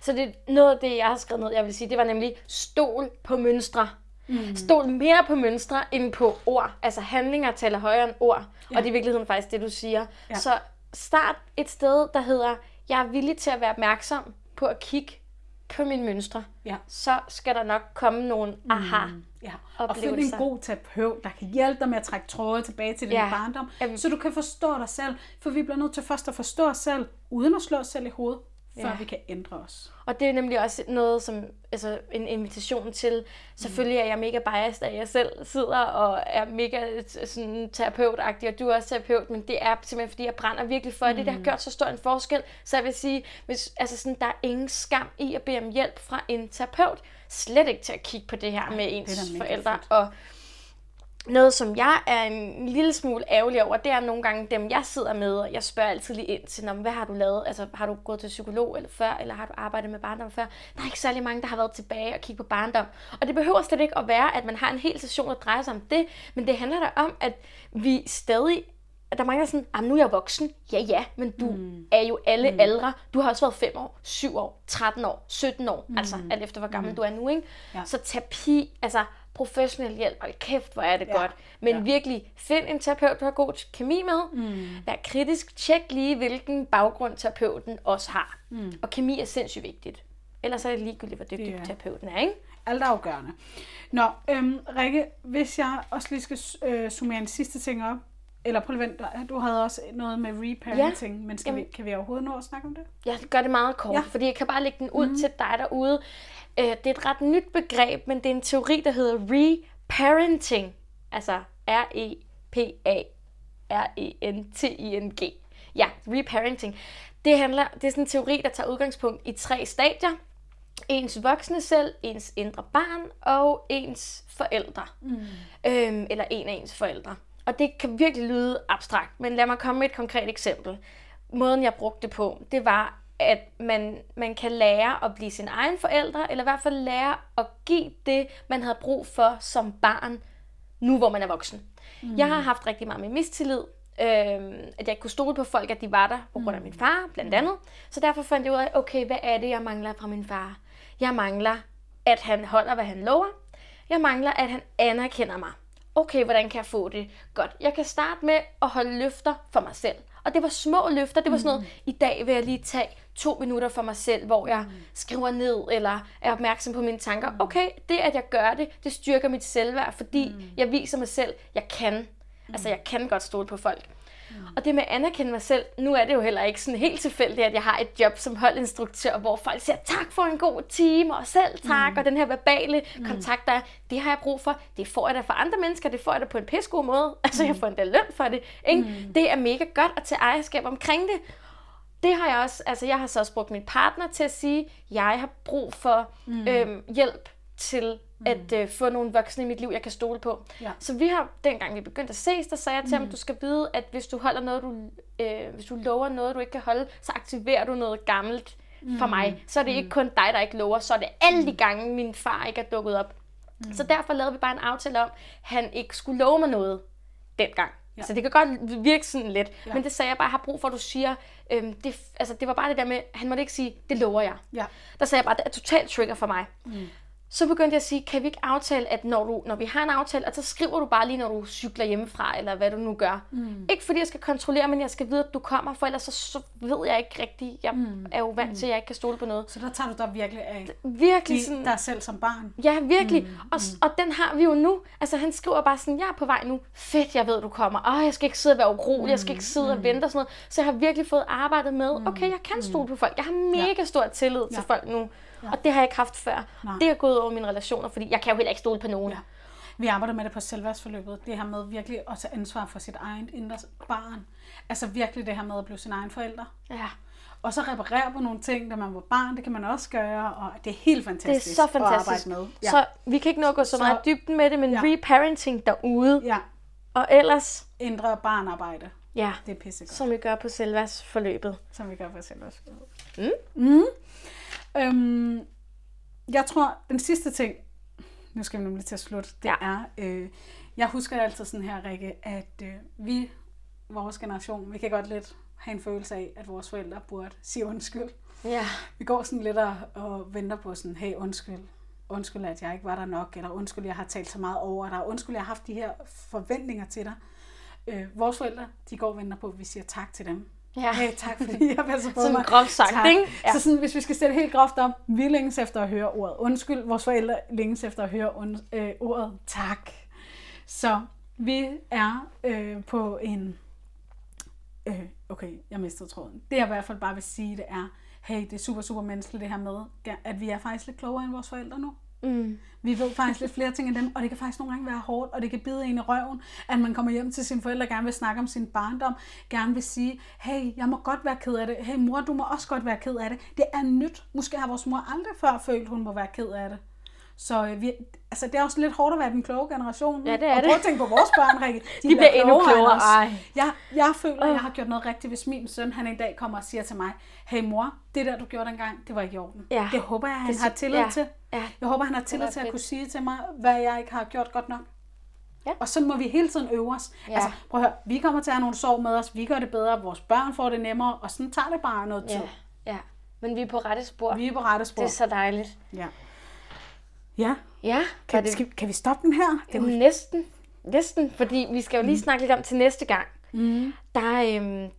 Så det er noget af det, jeg har skrevet ned, jeg vil sige, det var nemlig stol på mønstre. Mm. Stol mere på mønstre end på ord. Altså handlinger taler højere end ord. Ja. Og det er i virkeligheden faktisk det, du siger. Ja. Så start et sted, der hedder, jeg er villig til at være opmærksom på at kigge på mine mønstre. Ja. Så skal der nok komme nogle aha. Mm. Ja. Og find en god terapeut, der kan hjælpe dig med at trække tråde tilbage til din Ja. barndom, Jamen. så du kan forstå dig selv. For vi bliver nødt til først at forstå os selv, uden at slå os selv i hovedet, før Ja. vi kan ændre os. Og det er nemlig også noget, som altså en invitation til. Selvfølgelig er jeg mega biased, at jeg selv sidder og er mega sådan, terapeutagtig, og du er også terapeut, men det er simpelthen, fordi jeg brænder virkelig for det. Det har gjort så stor en forskel. Så jeg vil sige, hvis, altså sådan, der er ingen skam i at bede om hjælp fra en terapeut. Slet ikke til at kigge på det her med ens forældre. fedt. Og noget, som jeg er en lille smule ærgerlig over, det er nogle gange dem, jeg sidder med, og jeg spørger altid lige ind til, "Nå, men hvad har du lavet? Altså, har du gået til psykolog eller før, eller har du arbejdet med barndom før? Der er ikke særlig mange, der har været tilbage og kigge på barndom. Og det behøver slet ikke at være, at man har en hel session, der drejer sig om det, men det handler da om, at vi stadig at der er mange, der er sådan, "Jamen, nu er jeg voksen. Ja, ja, men du mm. er jo alle mm. aldre. Du har også været 5 år, 7 år, 13 år, 17 år. Mm. Altså, alt efter hvor gammel mm. du er nu, ikke? Ja. Så terapi, altså professionel hjælp, hold kæft, hvor er det Ja. godt. Men Ja. virkelig, find en terapeut, du har god kemi med. Mm. Vær kritisk, tjek lige, hvilken baggrund terapeuten også har. Mm. Og kemi er sindssygt vigtigt. Ellers er det ligegyldigt, hvor dygtig er- terapeuten er, ikke? Alt afgørende. Nå, øhm, Rikke, hvis jeg også lige skal øh, summere en sidste ting op, eller prøv at du havde også noget med reparenting, ja. men skal vi, Jamen. kan vi overhovedet nå at snakke om det? Jeg gør det meget kort, ja. fordi jeg kan bare lægge den ud mm. til dig derude. Øh, Det er et ret nyt begreb, men det er en teori, der hedder reparenting. Altså R-E-P-A-R-E-N-T-I-N-G. Ja, reparenting. Det, handler, det er sådan en teori, der tager udgangspunkt i tre stadier. Ens voksne selv, ens indre barn og ens forældre. Mm. Øhm, eller en af ens forældre. Og det kan virkelig lyde abstrakt, men lad mig komme med et konkret eksempel. Måden jeg brugte det på, det var, at man, man kan lære at blive sin egen forældre, eller i hvert fald lære at give det, man havde brug for som barn, nu hvor man er voksen. Mm. Jeg har haft rigtig meget med mistillid, øh, at jeg ikke kunne stole på folk, at de var der på grund af min far, blandt andet. Så derfor fandt jeg ud af, okay, hvad er det, jeg mangler fra min far? Jeg mangler, at han holder, hvad han lover. Jeg mangler, at han anerkender mig. Okay, hvordan kan jeg få det? Godt. Jeg kan starte med at holde løfter for mig selv. Og det var små løfter. Det var sådan noget, i dag vil jeg lige tage to minutter for mig selv, hvor jeg skriver ned, eller er opmærksom på mine tanker. Okay, det at jeg gør det, det styrker mit selvværd, fordi jeg viser mig selv, jeg kan. Altså, jeg kan godt stole på folk. Og det med at anerkende mig selv, nu er det jo heller ikke sådan helt tilfældigt, at jeg har et job som holdinstruktør, hvor folk siger tak for en god time, og selv tak, mm. og den her verbale mm. kontakt, der er, det har jeg brug for. Det får jeg da for andre mennesker, det får jeg da på en pissegod måde. Altså, jeg får endda løn for det. Ikke? Mm. Det er mega godt at tage ejerskab omkring det. Det har jeg også, altså jeg har så også brugt min partner til at sige, jeg har brug for mm. øhm, hjælp til at øh, få nogle voksne i mit liv, jeg kan stole på. Ja. Så vi har, dengang vi begyndte at ses, der sagde jeg til ham, du skal vide, at hvis du holder noget, du, øh, hvis du lover noget, du ikke kan holde, så aktiverer du noget gammelt for mig. Så er det ikke kun dig, der ikke lover, så er det alle de gange, min far ikke er dukket op. Så derfor lavede vi bare en aftale om, at han ikke skulle love mig noget dengang. Ja. Så det kan godt virke sådan lidt. Ja. Men det sagde jeg bare, jeg har brug for, at du siger, øhm, det, altså, det var bare det der med, han måtte ikke sige, det lover jeg. Ja. Der sagde jeg bare, det er totalt trigger for mig. Mm. Så begyndte jeg at sige, kan vi ikke aftale, at når, du, når vi har en aftale, at så skriver du bare lige, når du cykler hjemmefra, eller hvad du nu gør. Mm. Ikke fordi jeg skal kontrollere, men jeg skal vide, at du kommer, for ellers så, så ved jeg ikke rigtigt. Jeg mm. er jo vant til, at jeg ikke kan stole på noget. Så der tager du dig virkelig af Virkelig de, sådan, dig selv som barn. Ja, virkelig. Mm, og, og den har vi jo nu. Altså, han skriver bare sådan, jeg er på vej nu. Fedt, jeg ved, du kommer. Åh, jeg skal ikke sidde og være urolig. Jeg skal ikke sidde og vente og sådan noget. Så jeg har virkelig fået arbejdet med, okay, jeg kan stole på folk. Jeg har mega stor tillid til folk nu. Og det har jeg ikke haft før. Nej. Det er gået over mine relationer, fordi jeg kan jo heller ikke stole på nogen. Ja. Vi arbejder med det på selvværdsforløbet. Det her med virkelig at tage ansvar for sit eget indre barn. Altså virkelig det her med at blive sin egen forælder. Ja. Og så reparere på nogle ting, da man var barn. Det kan man også gøre, og det er helt Det er fantastisk så fantastisk. at arbejde med. Ja. Så vi kan ikke nå at gå så, Så- meget i dybden med det, men Ja. reparenting derude. ja, Og ellers, indre barnarbejde. ja, Det er pissegodt, som vi gør på selvværdsforløbet. som vi gør for selvværdsforløbet. Mm. Mm. Øhm, jeg tror, den sidste ting, nu skal vi nemlig til at slutte, det Ja. er, øh, jeg husker altid sådan her, Rikke, at øh, vi, vores generation, vi kan godt lidt have en følelse af, at vores forældre burde sige undskyld. Ja. Vi går sådan lidt og, og venter på sådan, hey, undskyld. Undskyld, at jeg ikke var der nok, eller undskyld, jeg har talt så meget over dig, undskyld, jeg har haft de her forventninger til dig. Øh, vores forældre, de går og venter på, at vi siger tak til dem. Ja. Hey, tak fordi jeg passer på Sådan mig. groft sagt, tak. ikke? Ja. Så sådan, hvis vi skal sætte helt groft op, vi længes efter at høre ordet undskyld. Vores forældre længes efter at høre und- øh, ordet tak. Så vi er øh, på en... Øh, okay, jeg mistede tråden. Det jeg i hvert fald bare vil sige, det er, hey, det er super, super menneskeligt det her med, at vi er faktisk lidt klogere end vores forældre nu. Mm. Vi ved faktisk lidt flere ting end dem, og det kan faktisk nogle gange være hårdt, og det kan bide en i røven, at man kommer hjem til sine forældre, gerne vil snakke om sin barndom, gerne vil sige, hey, jeg må godt være ked af det, hey mor, du må også godt være ked af det. Det er nyt. Måske har vores mor aldrig før følt, hun må være ked af det. Så øh, vi, altså, det er også lidt hårdt at være den kloge generation. Ja, det er og prøv at tænke på vores børn, Rikke. De, De bliver endnu klogere. Ej. Jeg, jeg føler, at jeg har gjort noget rigtigt, hvis min søn han en dag kommer og siger til mig, hey mor, det der du gjorde dengang, det var ikke i orden. Ja. Det håber jeg, han Det- har tillid ja. til. Ja. Jeg håber, han har tillid til at kunne sige til mig, hvad jeg ikke har gjort godt nok. Ja. Og så må vi hele tiden øve os. Ja. Altså, prøv at høre, vi kommer til at have nogle sorg med os, vi gør det bedre, vores børn får det nemmere, og sådan tager det bare noget tid. Ja. ja. Men vi er på rette spor. Vi er på rette spor. Det er så dejligt. Ja. Ja. Ja, Kan, det, skal, kan vi stoppe den her? Det var, næsten. Næsten, fordi vi skal jo lige snakke lidt om til næste gang. mm. Der, øhm,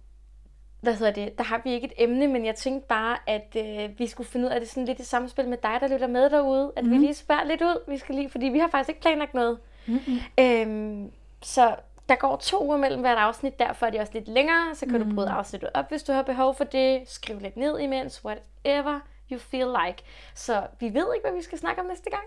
hvad hedder det, der har vi ikke et emne, men jeg tænkte bare, at øh, vi skulle finde ud af det sådan lidt i samspil med dig, der lytter med derude. At mm. vi lige spørger lidt ud, vi skal lige, fordi vi har faktisk ikke planlagt noget. Mm-hmm. Øhm, så der går to uger mellem hvert afsnit, derfor er det også lidt længere. Så kan mm. du bryde afsnittet op, hvis du har behov for det. Skriv lidt ned imens, whatever you feel like. Så vi ved ikke, hvad vi skal snakke om næste gang.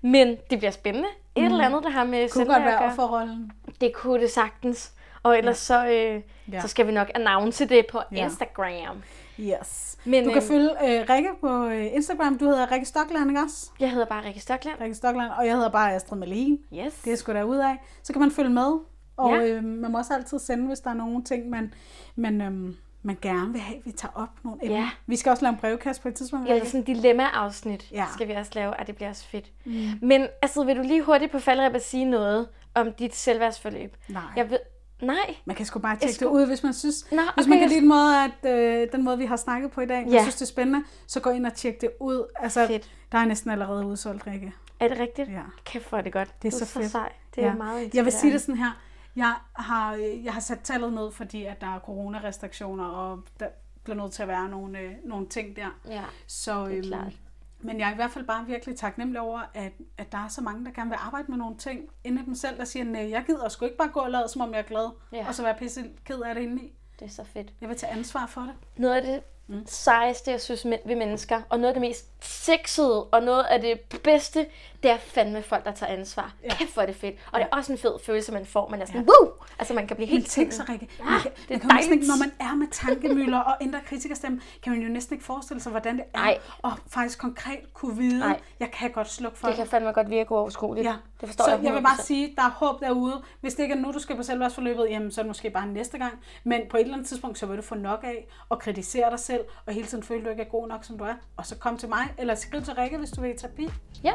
Men det bliver spændende. Et eller andet, der har med kunne godt være offerrollen. Det kunne det sagtens. Og ellers ja. så, øh, Ja. så skal vi nok announce det på Ja. Instagram. Yes. Men, du kan øhm, følge øh, Rikke på øh, Instagram. Du hedder Rikke Stockland, ikke også? Jeg hedder bare Rikke Stockland. Rikke Stockland. Og jeg hedder bare Astrid Malene. Yes. Det er sgu da ud af. Så kan man følge med. Og Ja. øh, man må også altid sende, hvis der er nogle ting, man, man, øhm, man gerne vil have, vi tager op nogle emner. Ja. Vi skal også lave en brevkast på et tidspunkt. Eller Rikke. sådan en dilemma-afsnit Ja. skal vi også lave, og det bliver også fedt. Mm. Men altså, vil du lige hurtigt på faldrebet sige noget om dit selvværdsforløb? Nej. Jeg ved... Nej. Man kan sgu bare tjekke skulle- det ud, hvis man synes, Nå, hvis okay, man kan lide den måde, at, øh, den måde, vi har snakket på i dag, ja. Ja. jeg synes, det er spændende, så gå ind og tjek det ud. Altså, Fedt. der er næsten allerede udsolgt, Rikke. Er det rigtigt? Ja. Kæft, hvor er det godt. Det er du så så fedt. sej. Det er ja. meget Jeg vil sige det sådan her. Jeg har, øh, jeg har sat tallet ned, fordi at der er coronarestriktioner, og der bliver nødt til at være nogle, øh, nogle ting der. Ja, Så, det er øhm, klart. Men jeg er i hvert fald bare virkelig taknemmelig over, at, at der er så mange, der gerne vil arbejde med nogle ting inde i dem selv, der siger, nej, jeg gider sgu ikke bare gå og lade, som om jeg er glad, Ja. og så være pisse ked af det indeni. Det er så fedt. Jeg vil tage ansvar for det. Noget af det mm. sejeste, jeg synes ved mennesker, og noget af det mest sexede, og noget af det bedste, det er fandme folk, der tager ansvar. Ja. Kæft, hvor er det fedt. Og Ja. det er også en fed følelse, man får. Man er sådan, Ja. woo! Altså, man kan blive helt tænk så, sådan- Rikke, Ja, man kan, det man er jo næsten ikke, dejligt. når man er med tankemøller og indre kritikerstemme, kan man jo næsten ikke forestille sig, hvordan det er, Nej. og faktisk konkret kunne vide, Nej. jeg kan godt slukke for Det kan fandme godt virke uoverskueligt. Ja, Det forstår så jeg jeg vil bare 100%. sige, der er håb derude. Hvis det ikke er nu, du skal på selvværdsforløbet, jamen så er det måske bare næste gang. Men på et eller andet tidspunkt, så vil du få nok af at kritisere dig selv, og hele tiden føle, at du ikke er god nok, som du er. Og så kom til mig, eller skriv til Rikke, hvis du vil i terapi. Ja,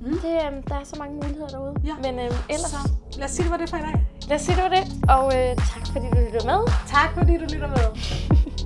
mm. det, øh, der er så mange muligheder derude. Ja. Men øh, ellers, Så lad os sige, det var det for i dag. lad os sige, det var det. Og øh, tak fordi du lyttede med. Tak fordi du lytter med.